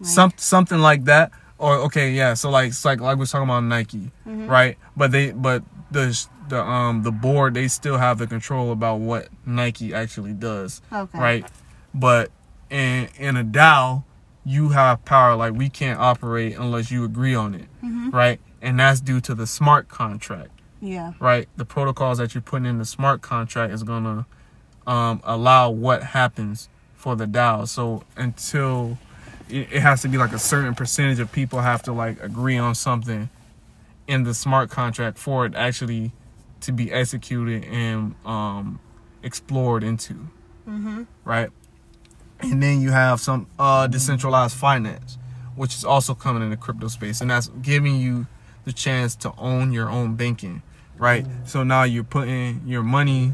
like, some something like that or okay yeah so like it's like like we was talking about nike Mhm. right but they but the the um the board they still have the control about what nike actually does Okay. right but in in a dao you have power like we can't operate unless you agree on it Mhm. right and that's due to the smart contract Yeah. right the protocols that you're putting in the smart contract is gonna um allow what happens for the DAO. So until it, it has to be like a certain percentage of people have to like agree on something in the smart contract for it actually to be executed and um explored into, Mm-hmm. right? And then you have some uh decentralized finance, which is also coming in the crypto space, and that's giving you the chance to own your own banking, right? So now you're putting your money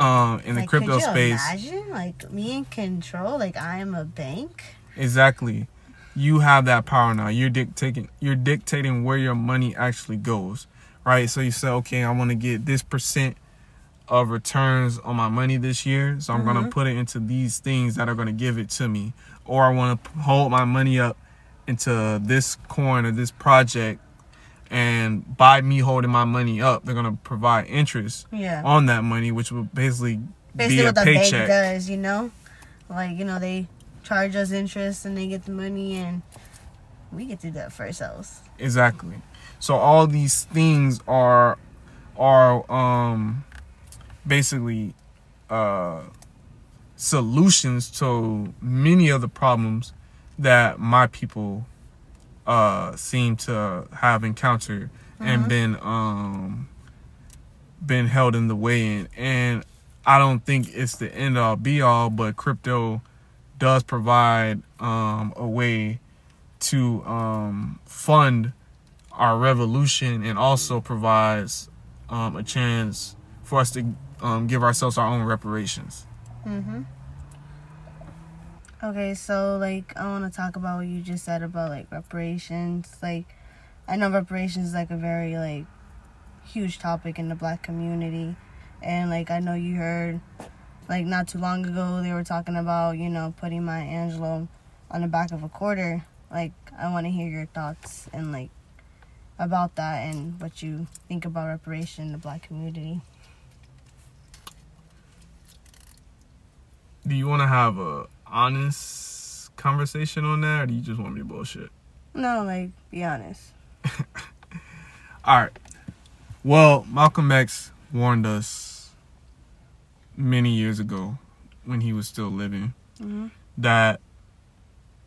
um in the like, crypto could you space. Imagine like me in control, like I am a bank. Exactly. You have that power now. You're dictating you're dictating where your money actually goes. Right? So you say, okay, I want to get this percent of returns on my money this year. So I'm gonna Mhm. put it into these things that are gonna give it to me. Or I wanna hold my money up into this coin or this project and by me holding my money up, they're gonna provide interest Yeah. on that money, which will basically, Basically, be a what the paycheck. bank does, you know, like you know they charge us interest and they get the money and we get to do that for ourselves. Exactly. So all these things are are um basically uh solutions to many of the problems that my people uh seem to have encountered and Mhm. been um been held in the way in and I don't think it's the end all be all but crypto does provide um a way to um, fund our revolution and also provides um, a chance for us to um, give ourselves our own reparations. Mm-hmm. Okay, so like I want to talk about what you just said about like reparations. Like I know reparations is like a very like huge topic in the black community, and like I know you heard like not too long ago they were talking about you know putting Maya Angelou on the back of a quarter. Like I want to hear your thoughts and like about that and what you think about reparation in the black community. Do you want to have a honest conversation on that, or do you just want me to bullshit? No, like be honest. *laughs* All right. Well, Malcolm X warned us many years ago when he was still living Mm-hmm. that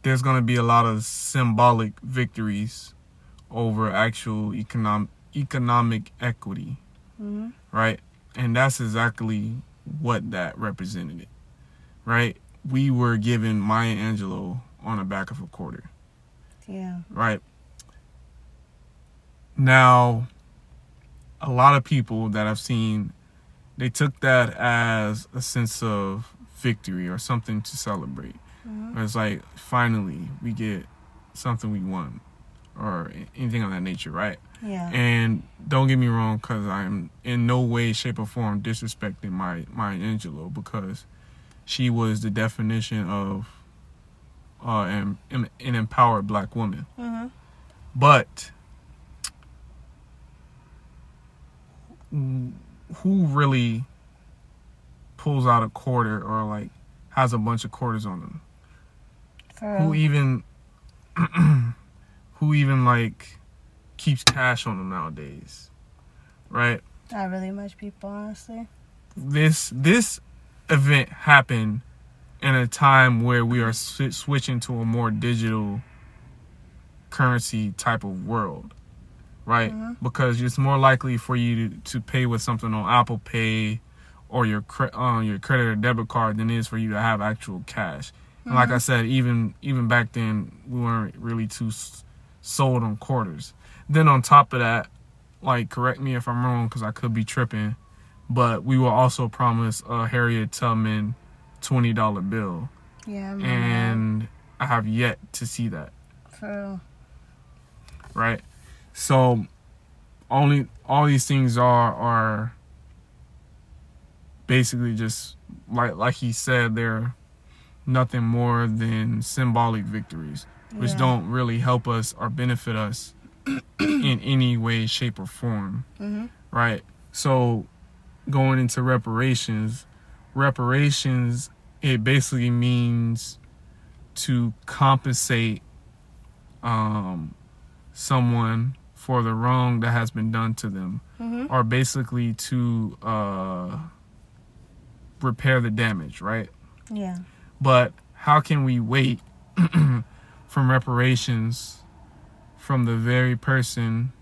there's going to be a lot of symbolic victories over actual economic economic equity, Mm-hmm. right? And that's exactly what that represented, right? We were given Maya Angelou on the back of a quarter, Yeah. right? Now, a lot of people that I've seen, they took that as a sense of victory or something to celebrate. Mhm. It's like finally we get something we want or anything of that nature, right? Yeah. And don't get me wrong, because I'm in no way, shape, or form disrespecting my Maya Angelou because she was the definition of uh, an, an empowered black woman. hmm But who really pulls out a quarter or like has a bunch of quarters on them? For Who even *clears throat* who even like keeps cash on them nowadays? Right? Not really much people, honestly. This this event happen in a time where we are sw- switching to a more digital currency type of world, right? Mhm. Because it's more likely for you to, to pay with something on Apple Pay or your cre- uh, your credit or debit card than it is for you to have actual cash. And like I said, even even back then, we weren't really too s- sold on quarters. Then on top of that, like correct me if I'm wrong, because I could be tripping, but we were also promised a Harriet Tubman twenty dollar bill, Yeah, I and I have yet to see that. real. right? So only all these things are are basically just like like he said they're nothing more than symbolic victories which Yeah. don't really help us or benefit us *clears throat* in any way shape or form hmm right so going into reparations reparations it basically means to compensate um someone for the wrong that has been done to them hmm or basically to uh repair the damage right Yeah. but how can we wait *clears throat* from reparations from the very person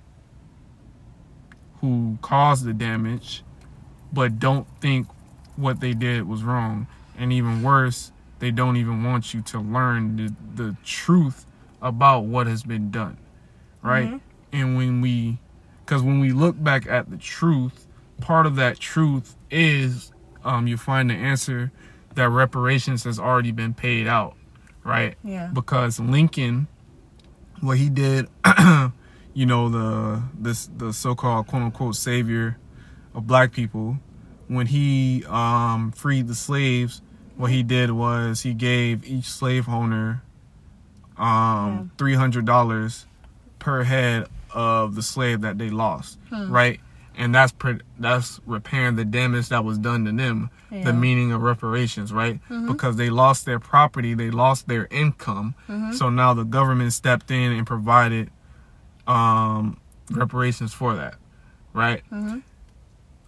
who caused the damage, but don't think what they did was wrong? And even worse, they don't even want you to learn the, the truth about what has been done, right? Mhm. And when we, because when we look back at the truth, part of that truth is um, you find the answer that reparations has already been paid out, right? Yeah. Because Lincoln, what he did, *clears throat* you know, the this the so-called quote unquote savior of black people, when he um, freed the slaves, what he did was he gave each slave owner um, three hundred dollars per head of the slave that they lost, Hmm. right? And that's pre- that's repairing the damage that was done to them Yeah. the meaning of reparations, right? Mhm. Because they lost their property, they lost their income. Mhm. So now the government stepped in and provided um, reparations for that, right? hmm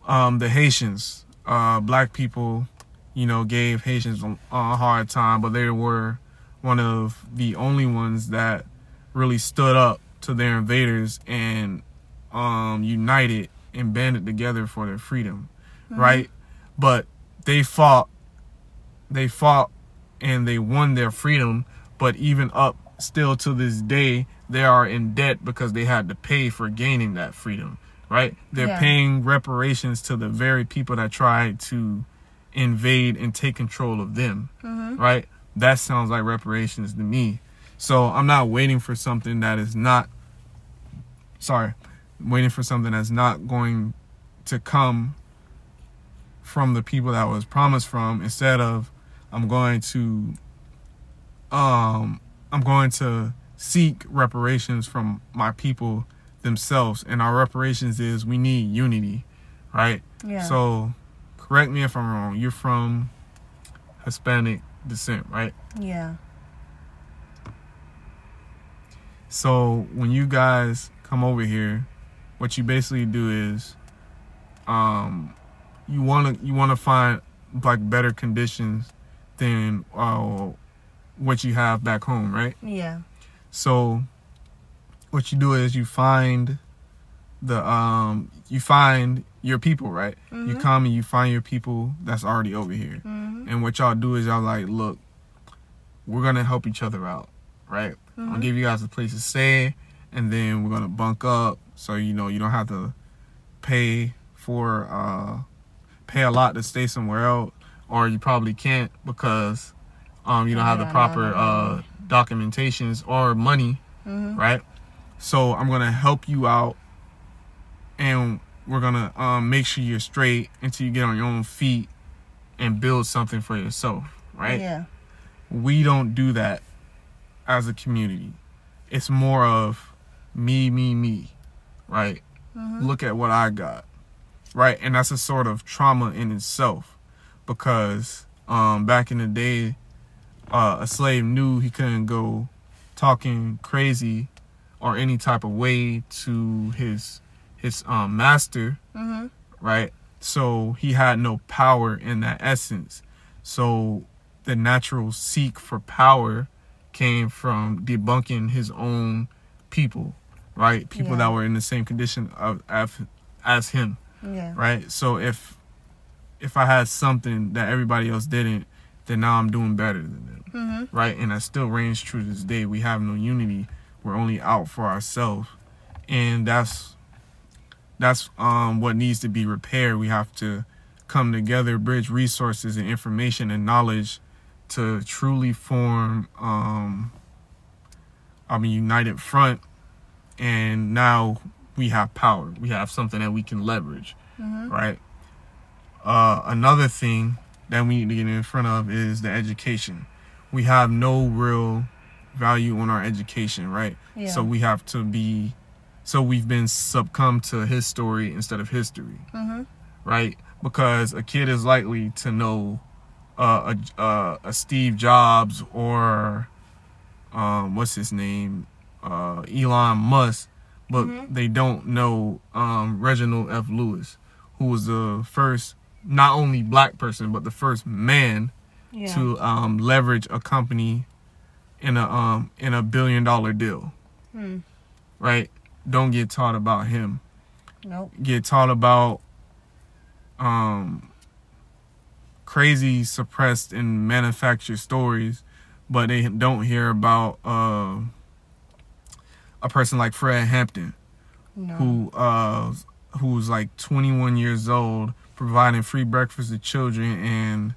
Um, the Haitians, uh, black people, you know, gave Haitians a, a hard time, but they were one of the only ones that really stood up to their invaders and um, united and banded together for their freedom, right? But they fought, they fought, and they won their freedom. But even up still to this day, they are in debt because they had to pay for gaining that freedom, right? They're Yeah. paying reparations to the very people that tried to invade and take control of them, hmm right? That sounds like reparations to me. So I'm not waiting for something that is not, sorry, I'm waiting for something that's not going to come from the people that was promised from instead of I'm going to um I'm going to seek reparations from my people themselves and our reparations is we need unity right Yeah. so correct me if I'm wrong you're from Hispanic descent right yeah. So when you guys come over here, what you basically do is, um, you wanna you wanna find like better conditions than uh, what you have back home, right? Yeah. So what you do is you find the um you find your people, right? You Mhm. come and you find your people that's already over here. hmm And what y'all do is y'all like, look, we're gonna help each other out, right? I'll Mhm. give you guys a place to stay, and then we're gonna bunk up, so you know you don't have to pay for uh pay a lot to stay somewhere else, or you probably can't because um, you don't have the proper uh, documentations or money, Mhm. right? So I'm gonna help you out, and we're gonna um, make sure you're straight until you get on your own feet and build something for yourself, right? Yeah. we don't do that as a community. It's more of me, me, me, right? Mhm. Look at what I got, right? And that's a sort of trauma in itself because um, back in the day, uh, a slave knew he couldn't go talking crazy or any type of way to his his um, master Mhm. right? So he had no power in that essence. So the natural seek for power came from debunking his own people, right? People Yeah. that were in the same condition of as, as him, Yeah. right? So if if I had something that everybody else didn't, then now I'm doing better than them, Mhm. right? And that still reigns true to this day. We have no unity. We're only out for ourselves, and that's that's um, what needs to be repaired. We have to come together, bridge resources and information and knowledge to truly form um, um, a united front. And now we have power. We have something that we can leverage, Mhm. right? Uh, another thing that we need to get in front of is the education. We have no real value on our education, right? Yeah. So we have to be so we've been succumb to his story instead of history, Mhm. right? Because a kid is likely to know uh, a, uh, a Steve Jobs or um, what's his name, uh, Elon Musk, but Mhm. they don't know um, Reginald F. Lewis, who was the first not only black person but the first man Yeah. to um, leverage a company in a um, in a billion dollar deal Hmm. right? Don't get taught about him. Nope. Get taught about um crazy suppressed and manufactured stories, but they don't hear about uh, a person like Fred Hampton No. who uh who's like 21 years old providing free breakfast to children and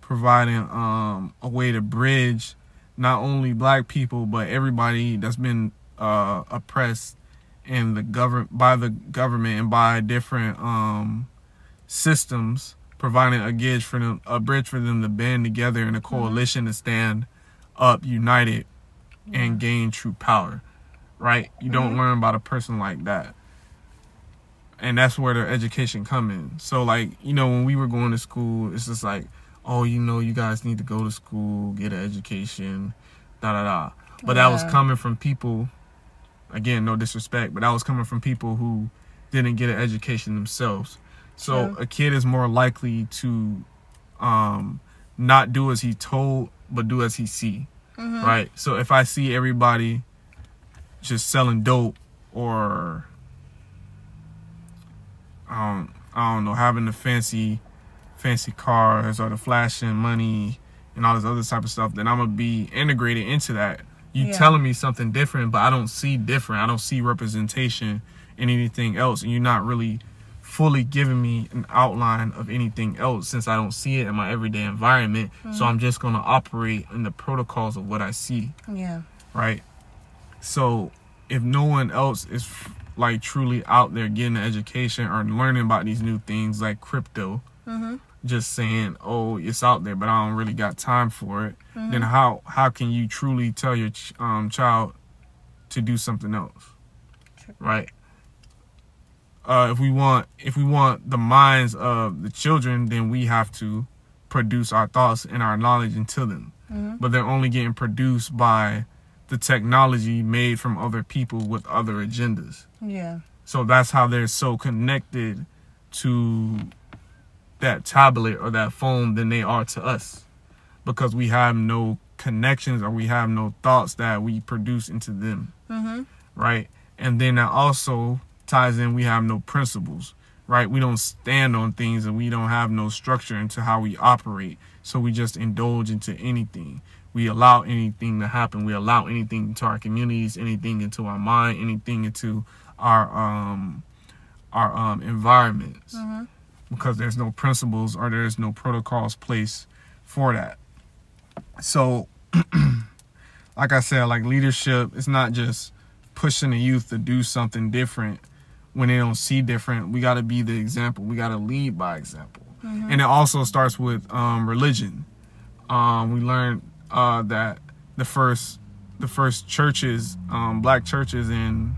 providing um a way to bridge not only black people but everybody that's been uh oppressed in the government by the government and by different um systems providing a bridge for them a bridge for them to band together in a coalition to stand up united and gain true power right? You don't Mhm. learn about a person like that. And that's where the education come in. So like you know when we were going to school it's just like oh you know you guys need to go to school get an education da da da but that was coming from people again no disrespect but that was coming from people who didn't get an education themselves so True. a kid is more likely to um not do as he told but do as he see Mhm. right so if i see everybody just selling dope or um i don't know having the fancy fancy cars or the flashing money and all this other type of stuff then i'm gonna be integrated into that you Yeah. telling me something different but i don't see different i don't see representation in anything else and you're not really fully giving me an outline of anything else since i don't see it in my everyday environment so i'm just gonna operate in the protocols of what i see Yeah. right? So if no one else is like truly out there getting an education or learning about these new things like crypto, Mhm. Just saying, "Oh, it's out there, but I don't really got time for it," Mm-hmm. then how how can you truly tell your ch- um, child to do something else, True. right? Uh, if we want if we want the minds of the children, then we have to produce our thoughts and our knowledge into them Mhm. but they're only getting produced by the technology made from other people with other agendas. Yeah. So that's how they're so connected to that tablet or that phone than they are to us because we have no connections or we have no thoughts that we produce into them, Mhm. right? And then that also ties in we have no principles, right? We don't stand on things and we don't have no structure into how we operate. So we just indulge into anything. We allow anything to happen. We allow anything into our communities, anything into our mind, anything into our um our um environments. Mhm. Because there's no principles or there's no protocols placed for that. So, *clears throat* like I said, like leadership, it's not just pushing the youth to do something different when they don't see different. We got to be the example. We got to lead by example. Mm-hmm. And it also starts with um, religion. Um, we learned uh, that the first the first churches, um, black churches in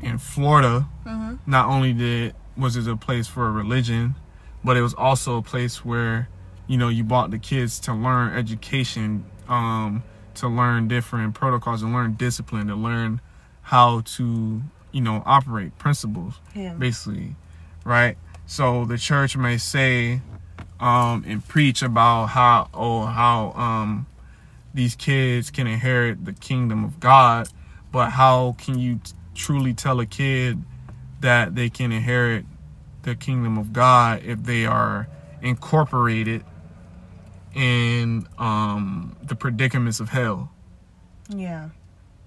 in Florida, mm-hmm. not only did was it a place for a religion, but it was also a place where you know you brought the kids to learn education, um, to learn different protocols, to learn discipline, to learn how to you know operate principles, yeah. basically, right? So the church may say um, and preach about how or oh, how um, these kids can inherit the kingdom of God, but how can you t- truly tell a kid that they can inherit the kingdom of God if they are incorporated in um, the predicaments of hell? Yeah.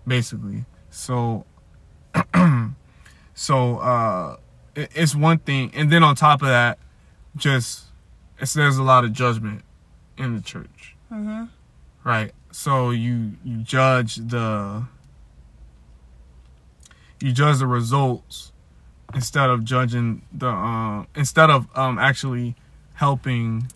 Basically. So *clears throat* so uh it, it's one thing and then on top of that just it's there's a lot of judgment in the church. Mm-hmm. Right. So you you judge the you judge the results instead of judging the um instead of um actually helping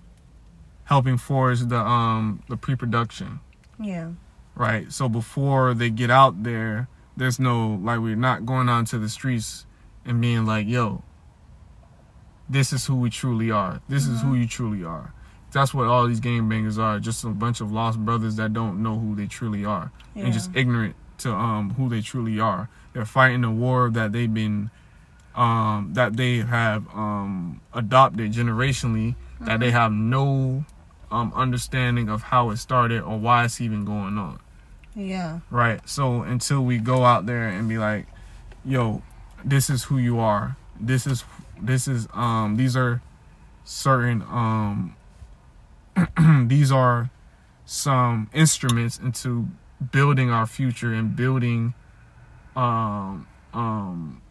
helping forge the um the pre-production. Yeah. Right. So before they get out there, there's no like we're not going on to the streets and being like, "Yo, this is who we truly are. This mm-hmm. is who mm-hmm. you truly are." That's what all these game bangers are. Just a bunch of lost brothers that don't know who they truly are yeah. and just ignorant to um who they truly are. They're fighting a war that they've been um that they have um adopted generationally mm-hmm. that they mm-hmm. have no um understanding of how it started or why it's even going on. Yeah. Right. So until we go out there and be like, yo, this is who you are. This is this is um these are certain um *clears throat* these are some instruments into building our future and building um um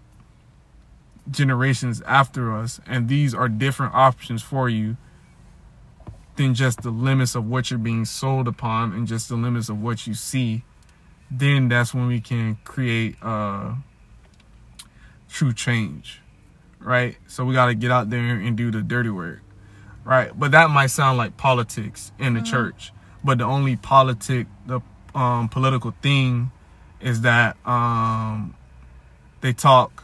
generations after us and these are different options for you than just the limits of what you're being sold upon and just the limits of what you see, then that's when we can create uh, true change, right? So we got to get out there and do the dirty work, right? But that might sound like politics in the mm-hmm. church, but the only politic, the um, political thing is that um, they talk.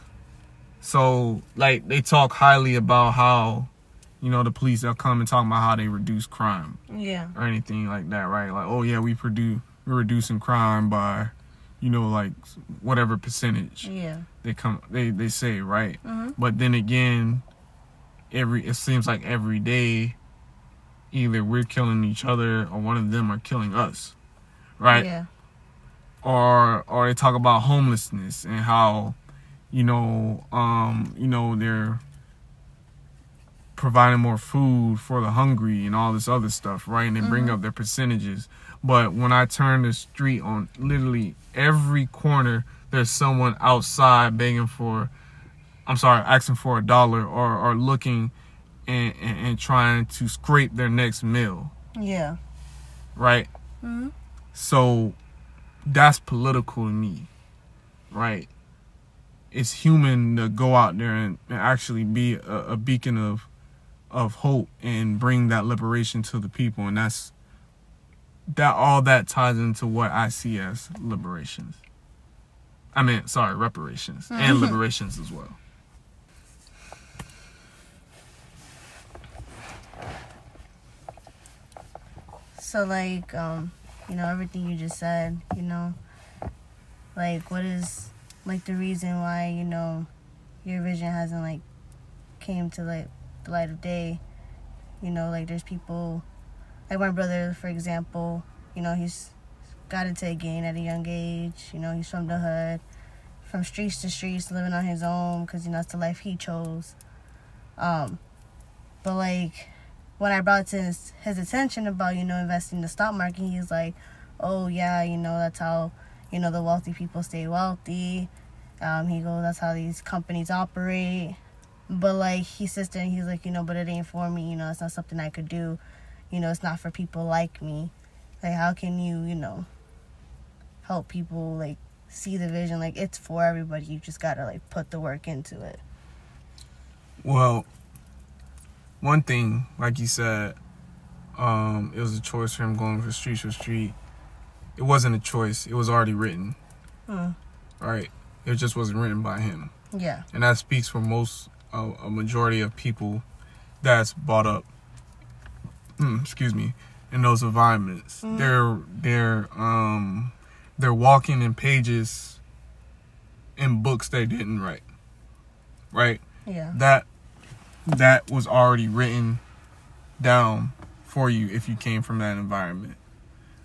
So like they talk highly about how you know, the police they'll come and talk about how they reduce crime. Yeah. Or anything like that, right? Like, oh yeah, we produce we're reducing crime by, you know, like whatever percentage. Yeah. They come they they say, right? Mm-hmm. But then again, every it seems like every day either we're killing each other or one of them are killing us. Right? Yeah. Or or they talk about homelessness and how, you know, um, you know, they're providing more food for the hungry and all this other stuff, right? And they mm-hmm. bring up their percentages. But when I turn the street on literally every corner, there's someone outside begging for, I'm sorry, asking for a dollar or, or looking and, and, and trying to scrape their next meal. Yeah. Right? Mm-hmm. So that's political to me, right? It's human to go out there and, and actually be a, a beacon of of hope and bring that liberation to the people and that's that all that ties into what I see as liberations. I mean, sorry, reparations mm-hmm. and liberations as well. So like um you know everything you just said, you know like what is like the reason why, you know, your vision hasn't like came to like the light of day. You know, like there's people, like my brother, for example, you know, he's got into a gang at a young age. You know, he's from the hood, from streets to streets, living on his own because, you know, that's the life he chose. Um, but like, when I brought to his, his attention about, you know, investing in the stock market, he's like, oh, yeah, you know, that's how, you know, the wealthy people stay wealthy. Um, he goes, that's how these companies operate But like he sits there and he's like, you know, but it ain't for me. You know, it's not something I could do. You know, it's not for people like me. Like, how can you, you know, help people like see the vision? Like, it's for everybody. You just gotta like put the work into it. Well, one thing, like you said, um, it was a choice for him going from street to street. It wasn't a choice. It was already written. Hmm. Right. It just wasn't written by him. Yeah. and that speaks for most uh, a majority of people that's brought up mm, excuse me in those environments Mhm. they're they're um they're walking in pages in books they didn't write right Yeah. that that was already written down for you if you came from that environment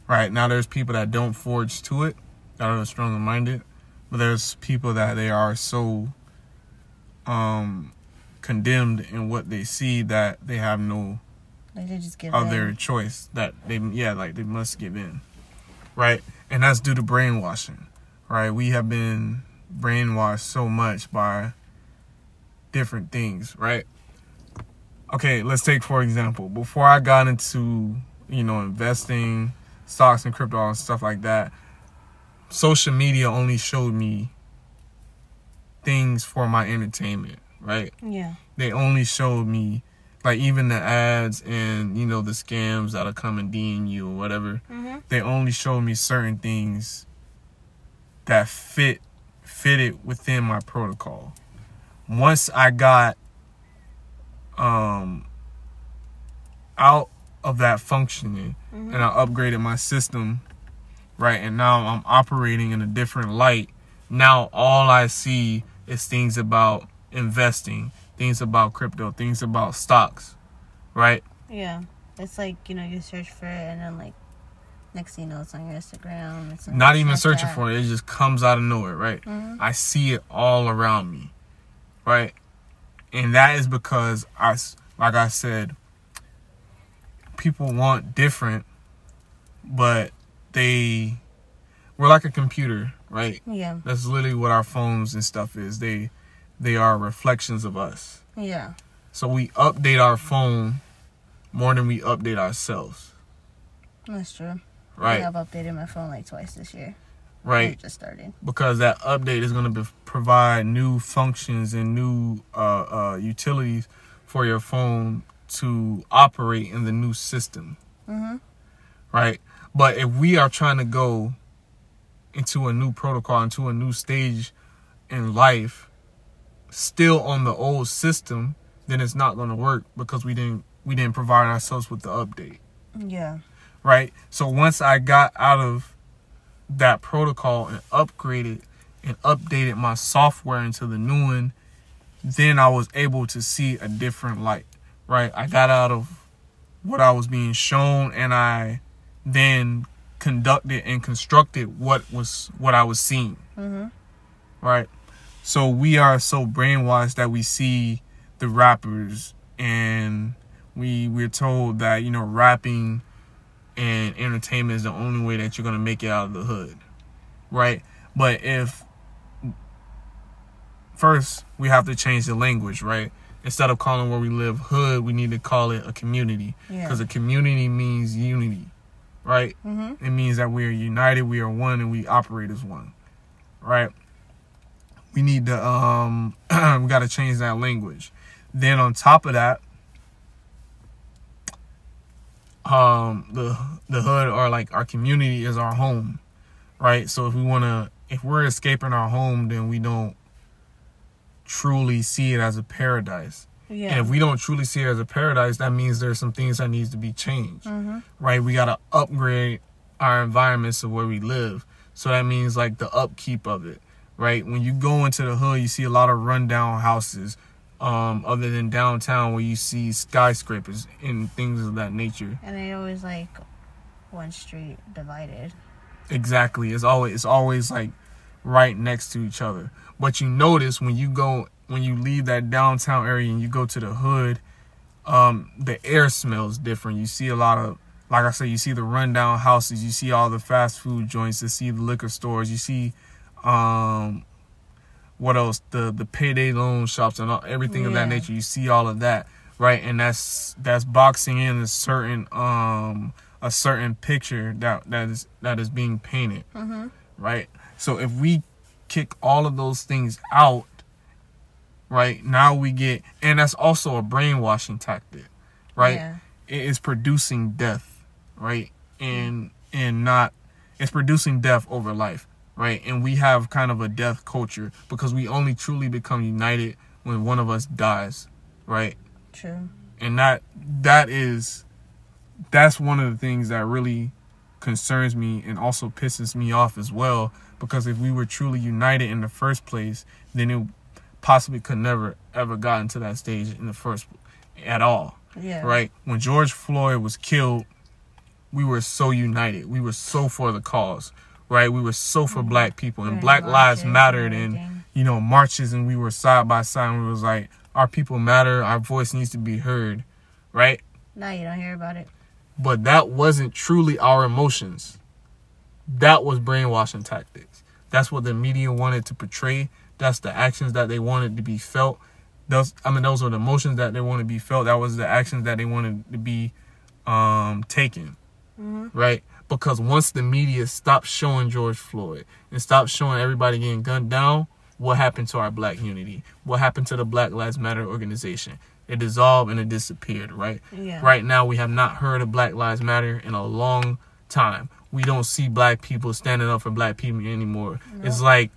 right now there's people that don't forge to it that are stronger minded but there's people that they are so um condemned in what they see that they have no Like they just give other in. choice that they yeah like they must give in. Right and that's due to brainwashing. Right we have been brainwashed so much by different things right? Okay let's take for example before i got into you know investing stocks and crypto and stuff like that social media only showed me things for my entertainment right Yeah. they only showed me like even the ads and you know the scams that'll come and DM you or whatever. Mm-hmm. They only showed me certain things that fit fitted within my protocol. Once I got um out of that functioning Mm-hmm. and I upgraded my system, right? And now I'm operating in a different light. Now all I see is things about investing, things about crypto, things about stocks, right? Yeah. It's like, you know, you search for it and then like next thing you know it's on your Instagram. It's on Not even searching for it, it just comes out of nowhere, right? Mhm. I see it all around me, right? And that is because I like I said, people want different, but they, we're like a computer, right? Yeah. That's literally what our phones and stuff is. They, they are reflections of us. Yeah. So we update our phone more than we update ourselves, That's true. right? I've updated my phone like twice this year. Right. It just started. because that update is going to be, provide new functions and new uh, uh, utilities for your phone to operate in the new system, Mm-hmm. right? But if we are trying to go into a new protocol, into a new stage in life, still on the old system, then it's not going to work because we didn't we didn't provide ourselves with the update Yeah. right? So once I got out of that protocol and upgraded and updated my software into the new one, then I was able to see a different light, right? I got out of what I was being shown and I then conducted and constructed what was what I was seeing, Mm-hmm. right? So we are so brainwashed that we see the rappers and we we're told that you know rapping and entertainment is the only way that you're gonna make it out of the hood, right? But if first we have to change the language, right? Instead of calling where we live hood, we need to call it a community Yeah. because a community means unity, right? Mm-hmm. It means that we are united, we are one, and we operate as one, right? We need to um, *clears throat* we got to change that language. Then on top of that, um, the the hood or like our community is our home, right? So if we want to, if we're escaping our home, then we don't truly see it as a paradise. Yeah. And if we don't truly see it as a paradise, that means there's some things that needs to be changed mm-hmm. right? We got to upgrade our environments of where we live. So that means like the upkeep of it, right? When you go into the hood, you see a lot of rundown houses, um, other than downtown where you see skyscrapers and things of that nature. And they always like one street divided. Exactly. It's always it's always like right next to each other. But you notice when you go when you leave that downtown area and you go to the hood, um, the air smells different. You see a lot of like I said, you see the rundown houses, you see all the fast food joints, you see the liquor stores, you see um what else? The the payday loan shops and all, everything of that nature. You see all of that, right? And that's that's boxing in a certain um a certain picture that that is that is being painted, Mm-hmm. right? So if we kick all of those things out, right now we get, and that's also a brainwashing tactic, right? Yeah. it is producing death, right? And and not it's producing death over life, right? And we have kind of a death culture because we only truly become united when one of us dies, right? True. And that that is that's one of the things that really concerns me and also pisses me off as well because if we were truly united in the first place, then it possibly could never ever gotten to that stage in the first at all Yeah. right? When George Floyd was killed, we were so united. We were so for the cause, right? We were so for black people and Black Lives Mattered and and you know marches and we were side by side and we was like our people matter, our voice needs to be heard, right? Now you don't hear about it. But that wasn't truly our emotions. That was brainwashing tactics. That's what the media wanted to portray. That's the actions that they wanted to be felt. Those I mean those are the emotions that they want to be felt. That was the actions that they wanted to be um taken. Mm-hmm. Right? Because once the media stopped showing George Floyd and stopped showing everybody getting gunned down, what happened to our black unity? What happened to the Black Lives Matter organization? It dissolved and it disappeared, right? Yeah. Right now, we have not heard of Black Lives Matter in a long time. We don't see black people standing up for black people anymore. It's like,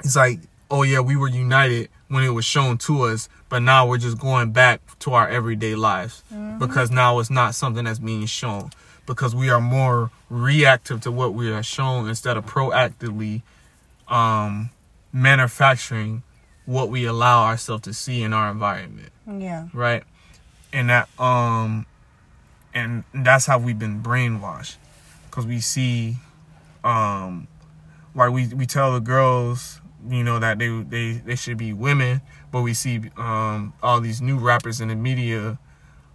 it's like, oh yeah, we were united when it was shown to us, but now we're just going back to our everyday lives because now it's not something that's being shown because we are more reactive to what we are shown instead of proactively um, manufacturing what we allow ourselves to see in our environment Yeah. right? And that um and that's how we've been brainwashed cuz we see um like we we tell the girls, you know that they they they should be women, but we see um all these new rappers in the media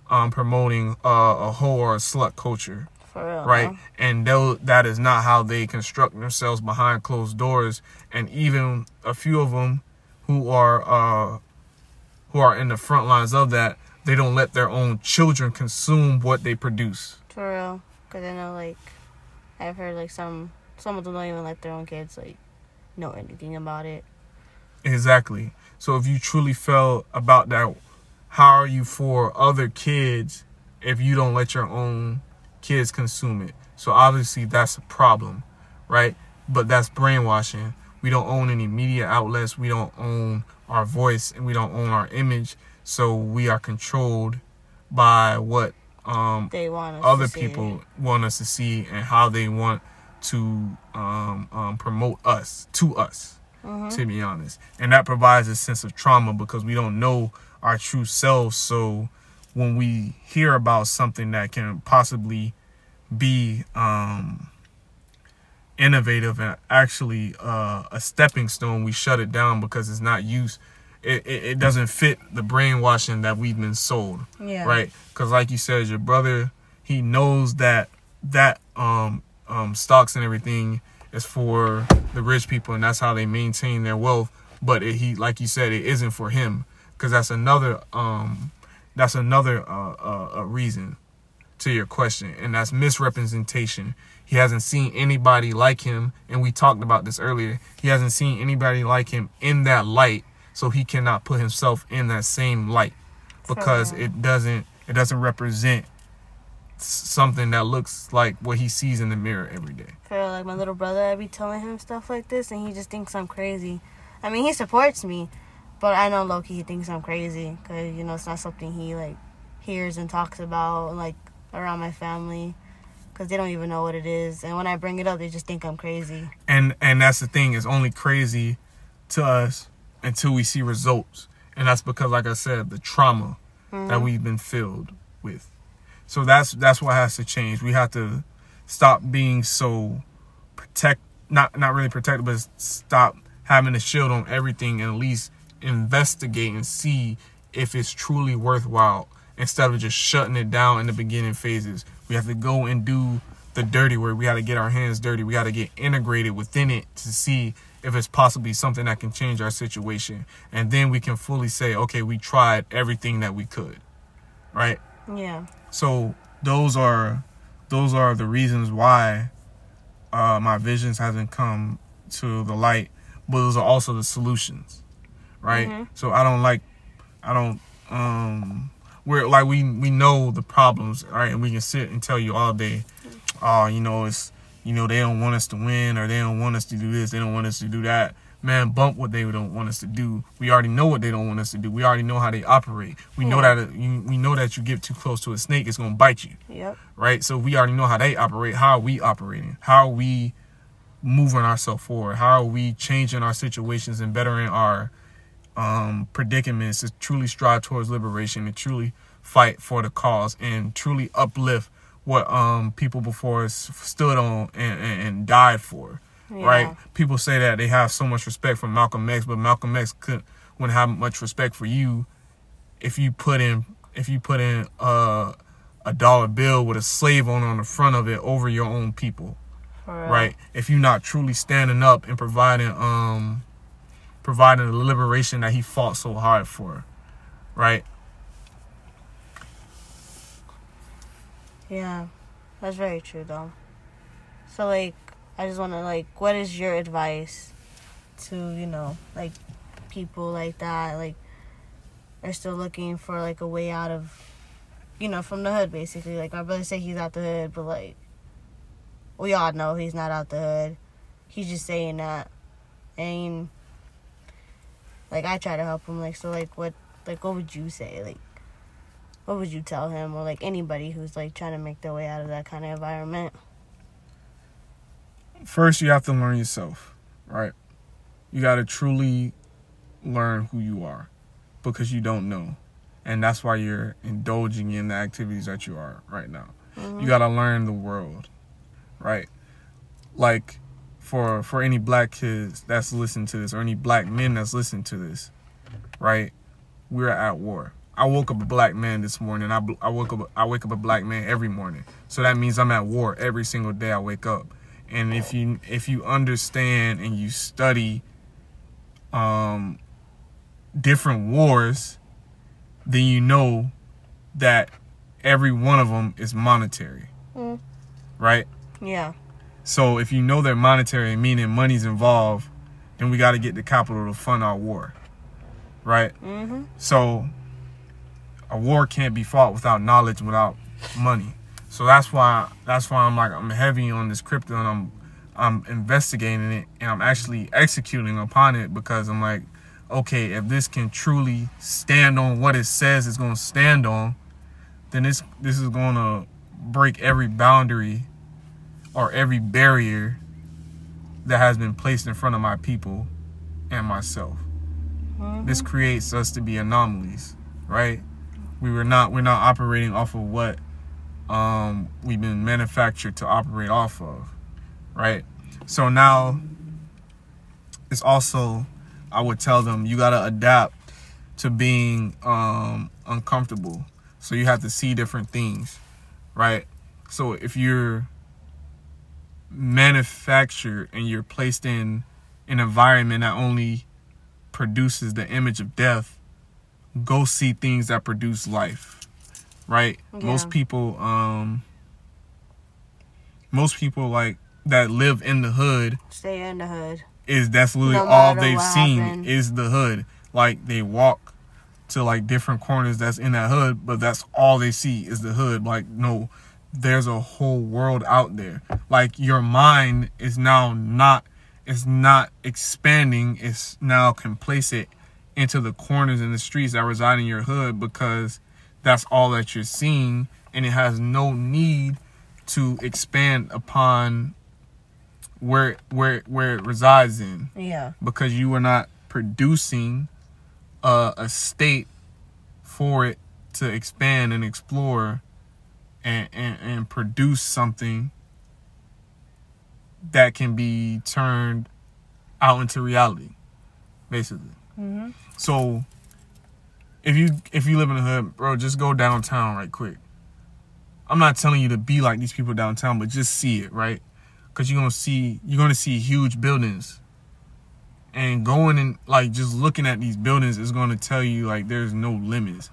um promoting uh, a whore or a slut culture For real. right? huh? And though that is not how they construct themselves behind closed doors, and even a few of them who are uh, who are in the front lines of that, they don't let their own children consume what they produce. For real. Because I know, like, I've heard, like, some, some of them don't even let their own kids, like, know anything about it. Exactly. So if you truly felt about that, how are you for other kids if you don't let your own kids consume it? So obviously that's a problem, right? But that's brainwashing. We don't own any media outlets. We don't own our voice and we don't own our image. So we are controlled by what um, They want us other people want us to see and how they want to um, um, promote us to us Mhm. to be honest. And that provides a sense of trauma because we don't know our true selves. So when we hear about something that can possibly be um, innovative and actually uh, a stepping stone we shut it down because it's not used it, it, it doesn't fit the brainwashing that we've been sold Yeah. right? Because like you said, your brother he knows that that um um stocks and everything is for the rich people, and that's how they maintain their wealth. But it, he, like you said, it isn't for him because that's another um that's another uh, uh, uh reason to your question, and that's misrepresentation. He hasn't seen anybody like him, and we talked about this earlier. He hasn't seen anybody like him in that light, so he cannot put himself in that same light because Sure. it doesn't it doesn't represent something that looks like what he sees in the mirror every day. For real, like, my little brother, I be telling him stuff like this, and he just thinks I'm crazy. I mean, he supports me, but I know lowkey, he thinks I'm crazy. Because, you know, it's not something he, like, hears and talks about, like, around my family. Because they don't even know what it is. And when I bring it up, they just think I'm crazy. And and that's the thing, it's only crazy to us until we see results. And that's because like I said, the trauma that Mhm. we've been filled with. So that's that's what has to change. We have to stop being so protect not not really protected, but stop having a shield on everything and at least investigate and see if it's truly worthwhile instead of just shutting it down in the beginning phases. We have to go and do the dirty work. We got to get our hands dirty. We got to get integrated within it to see if it's possibly something that can change our situation. And then we can fully say, okay, we tried everything that we could. Right? Yeah. So those are those are the reasons why uh, my visions hasn't come to the light, but those are also the solutions, right? Mhm. So I don't like, I don't, um, we're like we we know the problems, right? And we can sit and tell you all day, oh, you know, it's you know they don't want us to win or they don't want us to do this, they don't want us to do that. Man, bump what they don't want us to do. We already know what they don't want us to do. We already know how they operate. We know that it, you, we know that you get too close to a snake, it's gonna bite you Yep. right? So we already know how they operate. How are we operating? How are we moving ourselves forward? How are we changing our situations and bettering our um, predicaments to truly strive towards liberation and truly fight for the cause and truly uplift what um, people before us stood on and, and, and died for? Yeah. Right? People say that they have so much respect for Malcolm X, but Malcolm X couldn't wouldn't have much respect for you if you put in if you put in uh, a dollar bill with a slave owner on the front of it over your own people, right? If you're not truly standing up and providing um providing the liberation that he fought so hard for, right? Yeah, that's very true though. So like, I just want to like, what is your advice to you know like people like that like are still looking for like a way out of you know from the hood basically? Like my brother said he's out the hood but like we all know he's not out the hood. He's just saying that. And like I try to help him like so like what like what would you say like what would you tell him or like anybody who's like trying to make their way out of that kind of environment First, you have to learn yourself, right? You got to truly learn who you are because you don't know. And that's why you're indulging in the activities that you are right now. Mm-hmm. You got to learn the world, right? Like for for any black kids that's listening to this or any black men that's listening to this, right? We're at war. I woke up a black man this morning. I, I woke up I wake up a black man every morning. So that means I'm at war every single day I wake up. And if you if you understand and you study um different wars, then you know that every one of them is monetary. Mm. Right? yeah So if you know they're monetary, meaning money's involved, then we got to get the capital to fund our war. Right? mm-hmm So a war can't be fought without knowledge, without money. So that's why that's why I'm like I'm heavy on this crypto and I'm I'm investigating it and I'm actually executing upon it because I'm like, okay, if this can truly stand on what it says it's gonna stand on, then this this is gonna break every boundary or every barrier that has been placed in front of my people and myself. This mm-hmm. creates us to be anomalies right we were not we're not operating off of what um we've been manufactured to operate off of right? So now it's also i would tell them you got to adapt to being um uncomfortable. So you have to see different things right? So if you're manufactured and you're placed in an environment that only produces the image of death, go see things that produce life. Right? Yeah. Most people um most people like that live in the hood stay in the hood is that's literally No all they've seen happened. is the hood. Like they walk to like different corners that's in that hood, but that's all they see is the hood. Like no, there's a whole world out there. Like your mind is now not it's not expanding, it's now complacent into the corners and the streets that reside in your hood because that's all that you're seeing and it has no need to expand upon where where where it resides in. Yeah. Because you are not producing a, a state for it to expand and explore and, and, and produce something that can be turned out into reality basically. Mm-hmm. So if you if you live in the hood bro just go downtown right quick i'm not telling you to be like these people downtown but just see it right because you're gonna see you're gonna see huge buildings And going and like just looking at these buildings is going to tell you like there's no limits.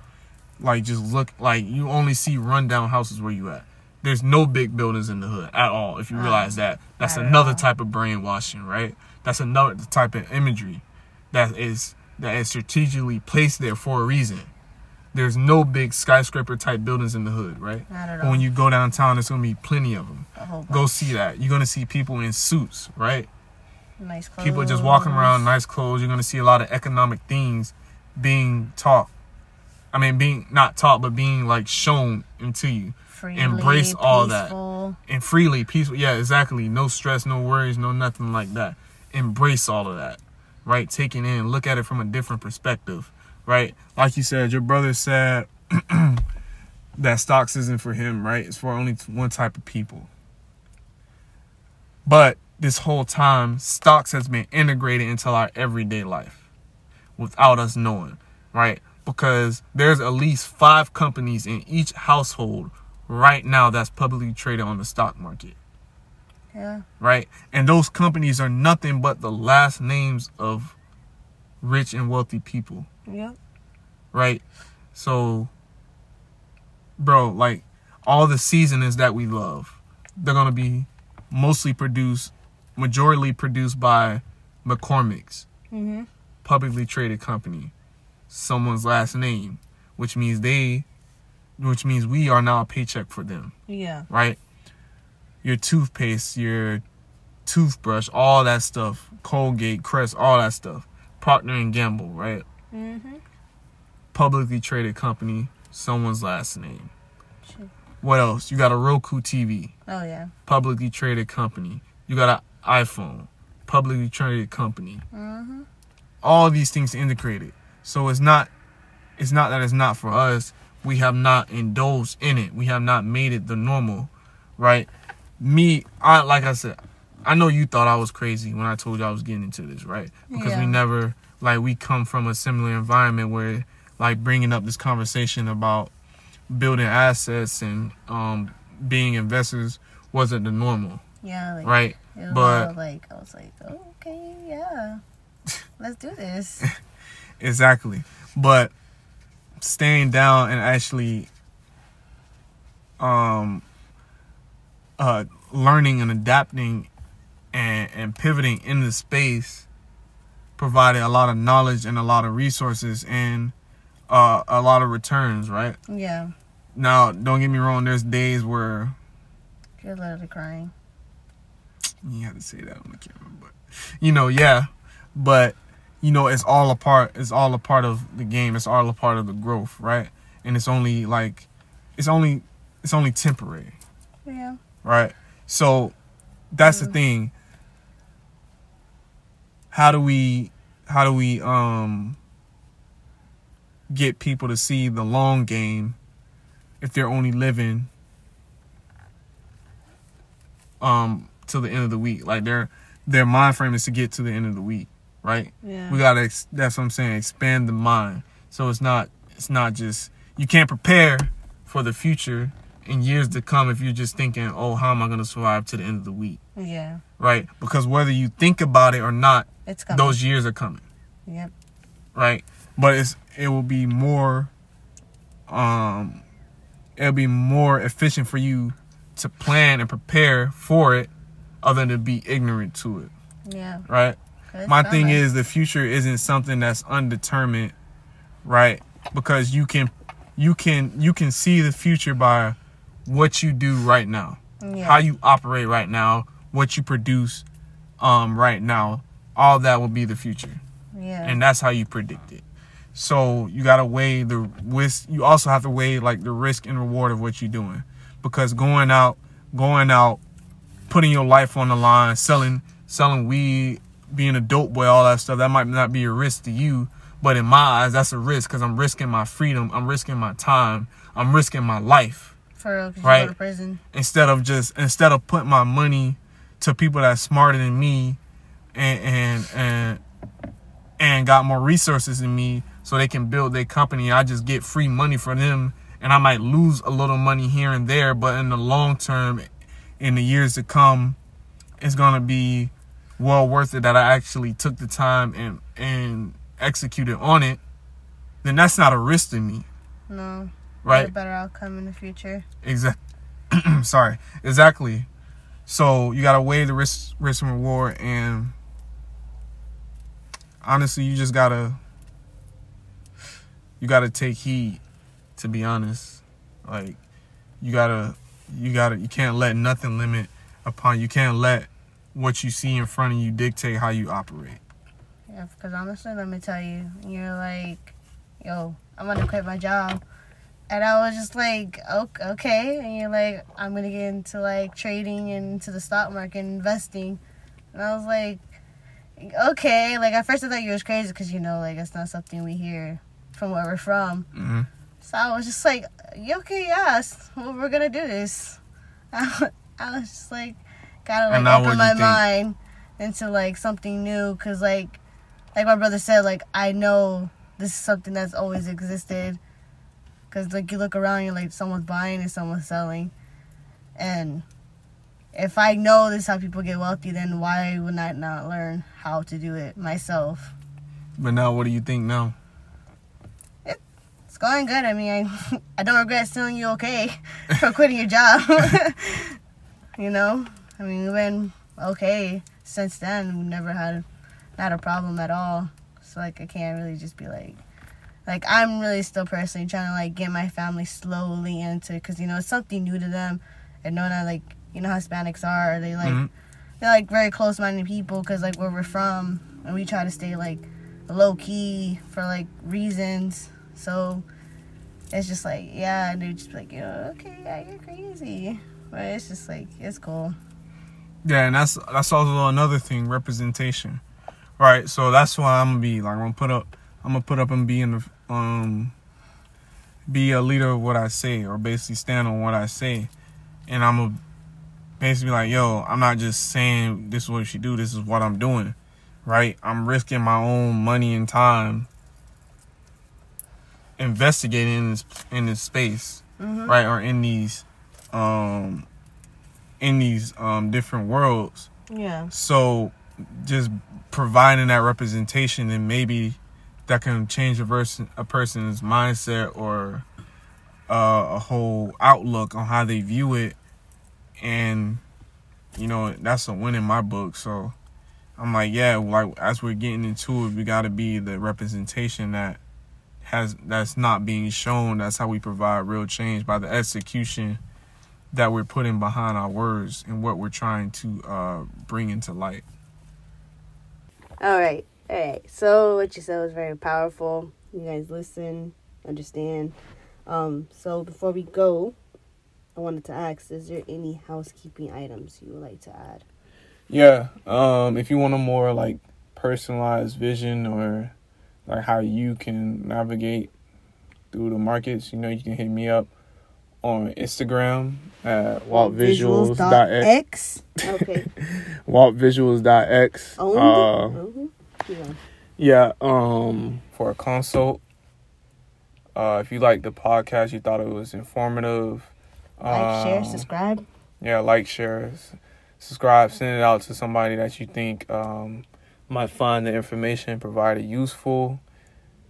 Like just look like you only see rundown houses where you at. There's no big buildings in the hood at all. If you realize that, that's another type of brainwashing, right? That's another type of imagery that is that is strategically placed there for a reason. There's no big skyscraper type buildings in the hood, right? Not at all. when you go downtown, there's gonna be plenty of them. Go see that. You're gonna see people in suits, right? nice clothes. People just walking around, nice clothes. You're gonna see a lot of economic things being taught. I mean, being not taught, but being like shown into you Freely, embrace all that. peaceful. and freely, peaceful. Yeah, exactly. No stress, no worries, no nothing like that. Embrace all of that, right? Taking in. Look at it from a different perspective, right? Like you said, your brother said *clears throat* that stocks isn't for him, right? It's for only one type of people. But this whole time, stocks has been integrated into our everyday life without us knowing, right? Because there's at least five companies in each household right now that's publicly traded on the stock market, Yeah. right? And those companies are nothing but the last names of rich and wealthy people, Yep. right? So, bro, like all the seasonings that we love, they're gonna be mostly produced, majorly produced by McCormick's Mhm. publicly traded company, someone's last name, which means they, which means we are now a paycheck for them, Yeah. right? Your toothpaste, your toothbrush, all that stuff, Colgate, Crest, all that stuff, Procter and Gamble, right? Mhm. Publicly traded company, someone's last name. What else? You got a Roku TV, Oh yeah. publicly traded company. You got an iPhone, publicly traded company. Mhm. all these things integrated. So it's not it's not that it's not for us. We have not indulged in it. We have not made it the normal, right? Me, I like I said, I know you thought I was crazy when I told you I was getting into this, right? Because we never like we come from a similar environment where like bringing up this conversation about building assets and um being investors wasn't the normal, Yeah. Like, right? But- like I was like, oh, okay, yeah, let's do this. *laughs* Exactly. But staying down and actually um uh learning and adapting and and pivoting in the space provided a lot of knowledge and a lot of resources and uh a lot of returns, right? yeah. Now, don't get me wrong, there's days where You're literally crying. you have to say that on the camera, but you know, yeah. But you know, it's all a part. It's all a part of the game. It's all a part of the growth, right? And it's only like, it's only, it's only temporary, Yeah. Right? So that's the Mhm. thing. How do we, how do we, um, get people to see the long game if they're only living um till the end of the week like their their mind frame is to get to the end of the week right Yeah. we gotta ex- that's what i'm saying expand the mind so it's not it's not just you can't prepare for the future in years to come if you're just thinking oh how am i gonna survive to the end of the week yeah. right because whether you think about it or not It's coming. those years are coming Yep. right? But it's it will be more um it'll be more efficient for you to plan and prepare for it other than to be ignorant to it, Yeah. Right? My thing is the future isn't something that's undetermined, right? Because you can you can you can see the future by what you do right now yeah. how you operate right now, what you produce um, right now, all that will be the future, yeah. and that's how you predict it. So you gotta weigh the risk. You also have to weigh like the risk and reward of what you're doing, because going out, going out, putting your life on the line, selling selling weed, being a dope boy, all that stuff, that might not be a risk to you, but in my eyes, that's a risk because I'm risking my freedom, I'm risking my time, I'm risking my life real, Right. go to prison. instead of just instead of putting my money to people that's smarter than me and and and and got more resources than me so they can build their company i just get free money for them and i might lose a little money here and there but in the long term in the years to come it's going to be well worth it that I actually took the time and and executed on it, then that's not a risk to me, No. Right? A better outcome in the future. Exactly. *clears throat* Sorry. Exactly. So you gotta weigh the risk, risk and reward, and honestly, you just gotta you gotta take heed. To be honest, like you gotta you gotta you can't let nothing limit upon you can't let what you see in front of you dictate how you operate. Yeah, because honestly, let me tell you, you're like, yo, I'm gonna quit my job. And I was just like, "Ok- okay. And you're like, I'm gonna get into like trading and into the stock market, and investing. And I was like, okay. Like at first I thought you was crazy because you know, like it's not something we hear from where we're from. hmm So I was just like, "Yeah, okay, yes, well, we're gonna do this. *laughs* I, I was just like, gotta like open my think? mind into like something new, cause like, like my brother said, like I know this is something that's always existed, cause like you look around, you're like someone's buying and someone's selling, and if I know this is how people get wealthy, then why would I not learn how to do it myself? But now, what do you think now? It's going good. I mean, I, *laughs* I don't regret stealing you okay *laughs* for quitting your job. *laughs* you know, I mean, we've been okay since then. We've never had not a problem at all. So like, I can't really just be like, like I'm really still personally trying to like get my family slowly into because you know it's something new to them, and knowing that like you know how Hispanics are, they like Mhm. they're like very close-minded people because like where we're from, and we try to stay like low key for like reasons. So it's just like yeah, and they're just like you know okay, yeah, you're crazy, but it's just like it's cool. Yeah, and that's that's also another thing, representation. Right. So that's why I'm gonna be like I'm gonna put up I'm gonna put up and be in the um be a leader of what I say or basically stand on what I say. And I'm gonna basically like, yo, I'm not just saying this is what you should do, this is what I'm doing. Right? I'm risking my own money and time investigating in this in this space Mm-hmm. right or in these um in these um different worlds Yeah. so just providing that representation and maybe that can change a person a person's mindset or uh, a whole outlook on how they view it. And you know that's a win in my book. So i'm like yeah like as we're getting into it we got to be the representation that has that's not being shown. That's how we provide real change by the execution that we're putting behind our words and what we're trying to uh, bring into light. All right. All right. So what you said was very powerful. You guys listen, understand. Um, so before we go, I wanted to ask, is there any housekeeping items you would like to add? Yeah. Um, if you want a more like personalized vision or like how you can navigate through the markets, you know, you can hit me up on Instagram at waltvisuals.x. X. Okay. *laughs* waltvisuals.x. Owned? Uh, Mhm. Yeah. yeah, um for a consult. Uh if you like the podcast, you thought it was informative. Like, share, um, subscribe. yeah, like, share, subscribe, send it out to somebody that you think um, might find the information provided useful.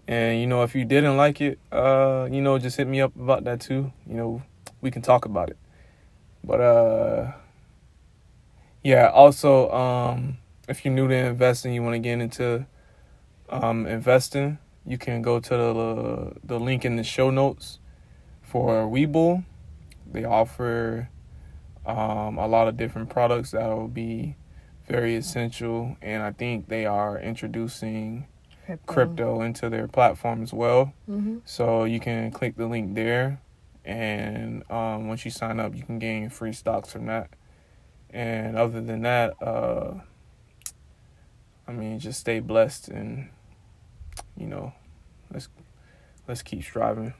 And you know, if you didn't like it, uh, you know, just hit me up about that too. You know, we can talk about it. But uh, yeah. Also, um, if you're new to investing, you want to get into um, investing, you can go to the the link in the show notes for Webull. They offer um, a lot of different products that will be very essential, and I think they are introducing crypto into their platform as well. Mm-hmm. So you can click the link there, and um, once you sign up, you can gain free stocks from that. And other than that, uh, I mean, just stay blessed, and you know, let's let's keep striving.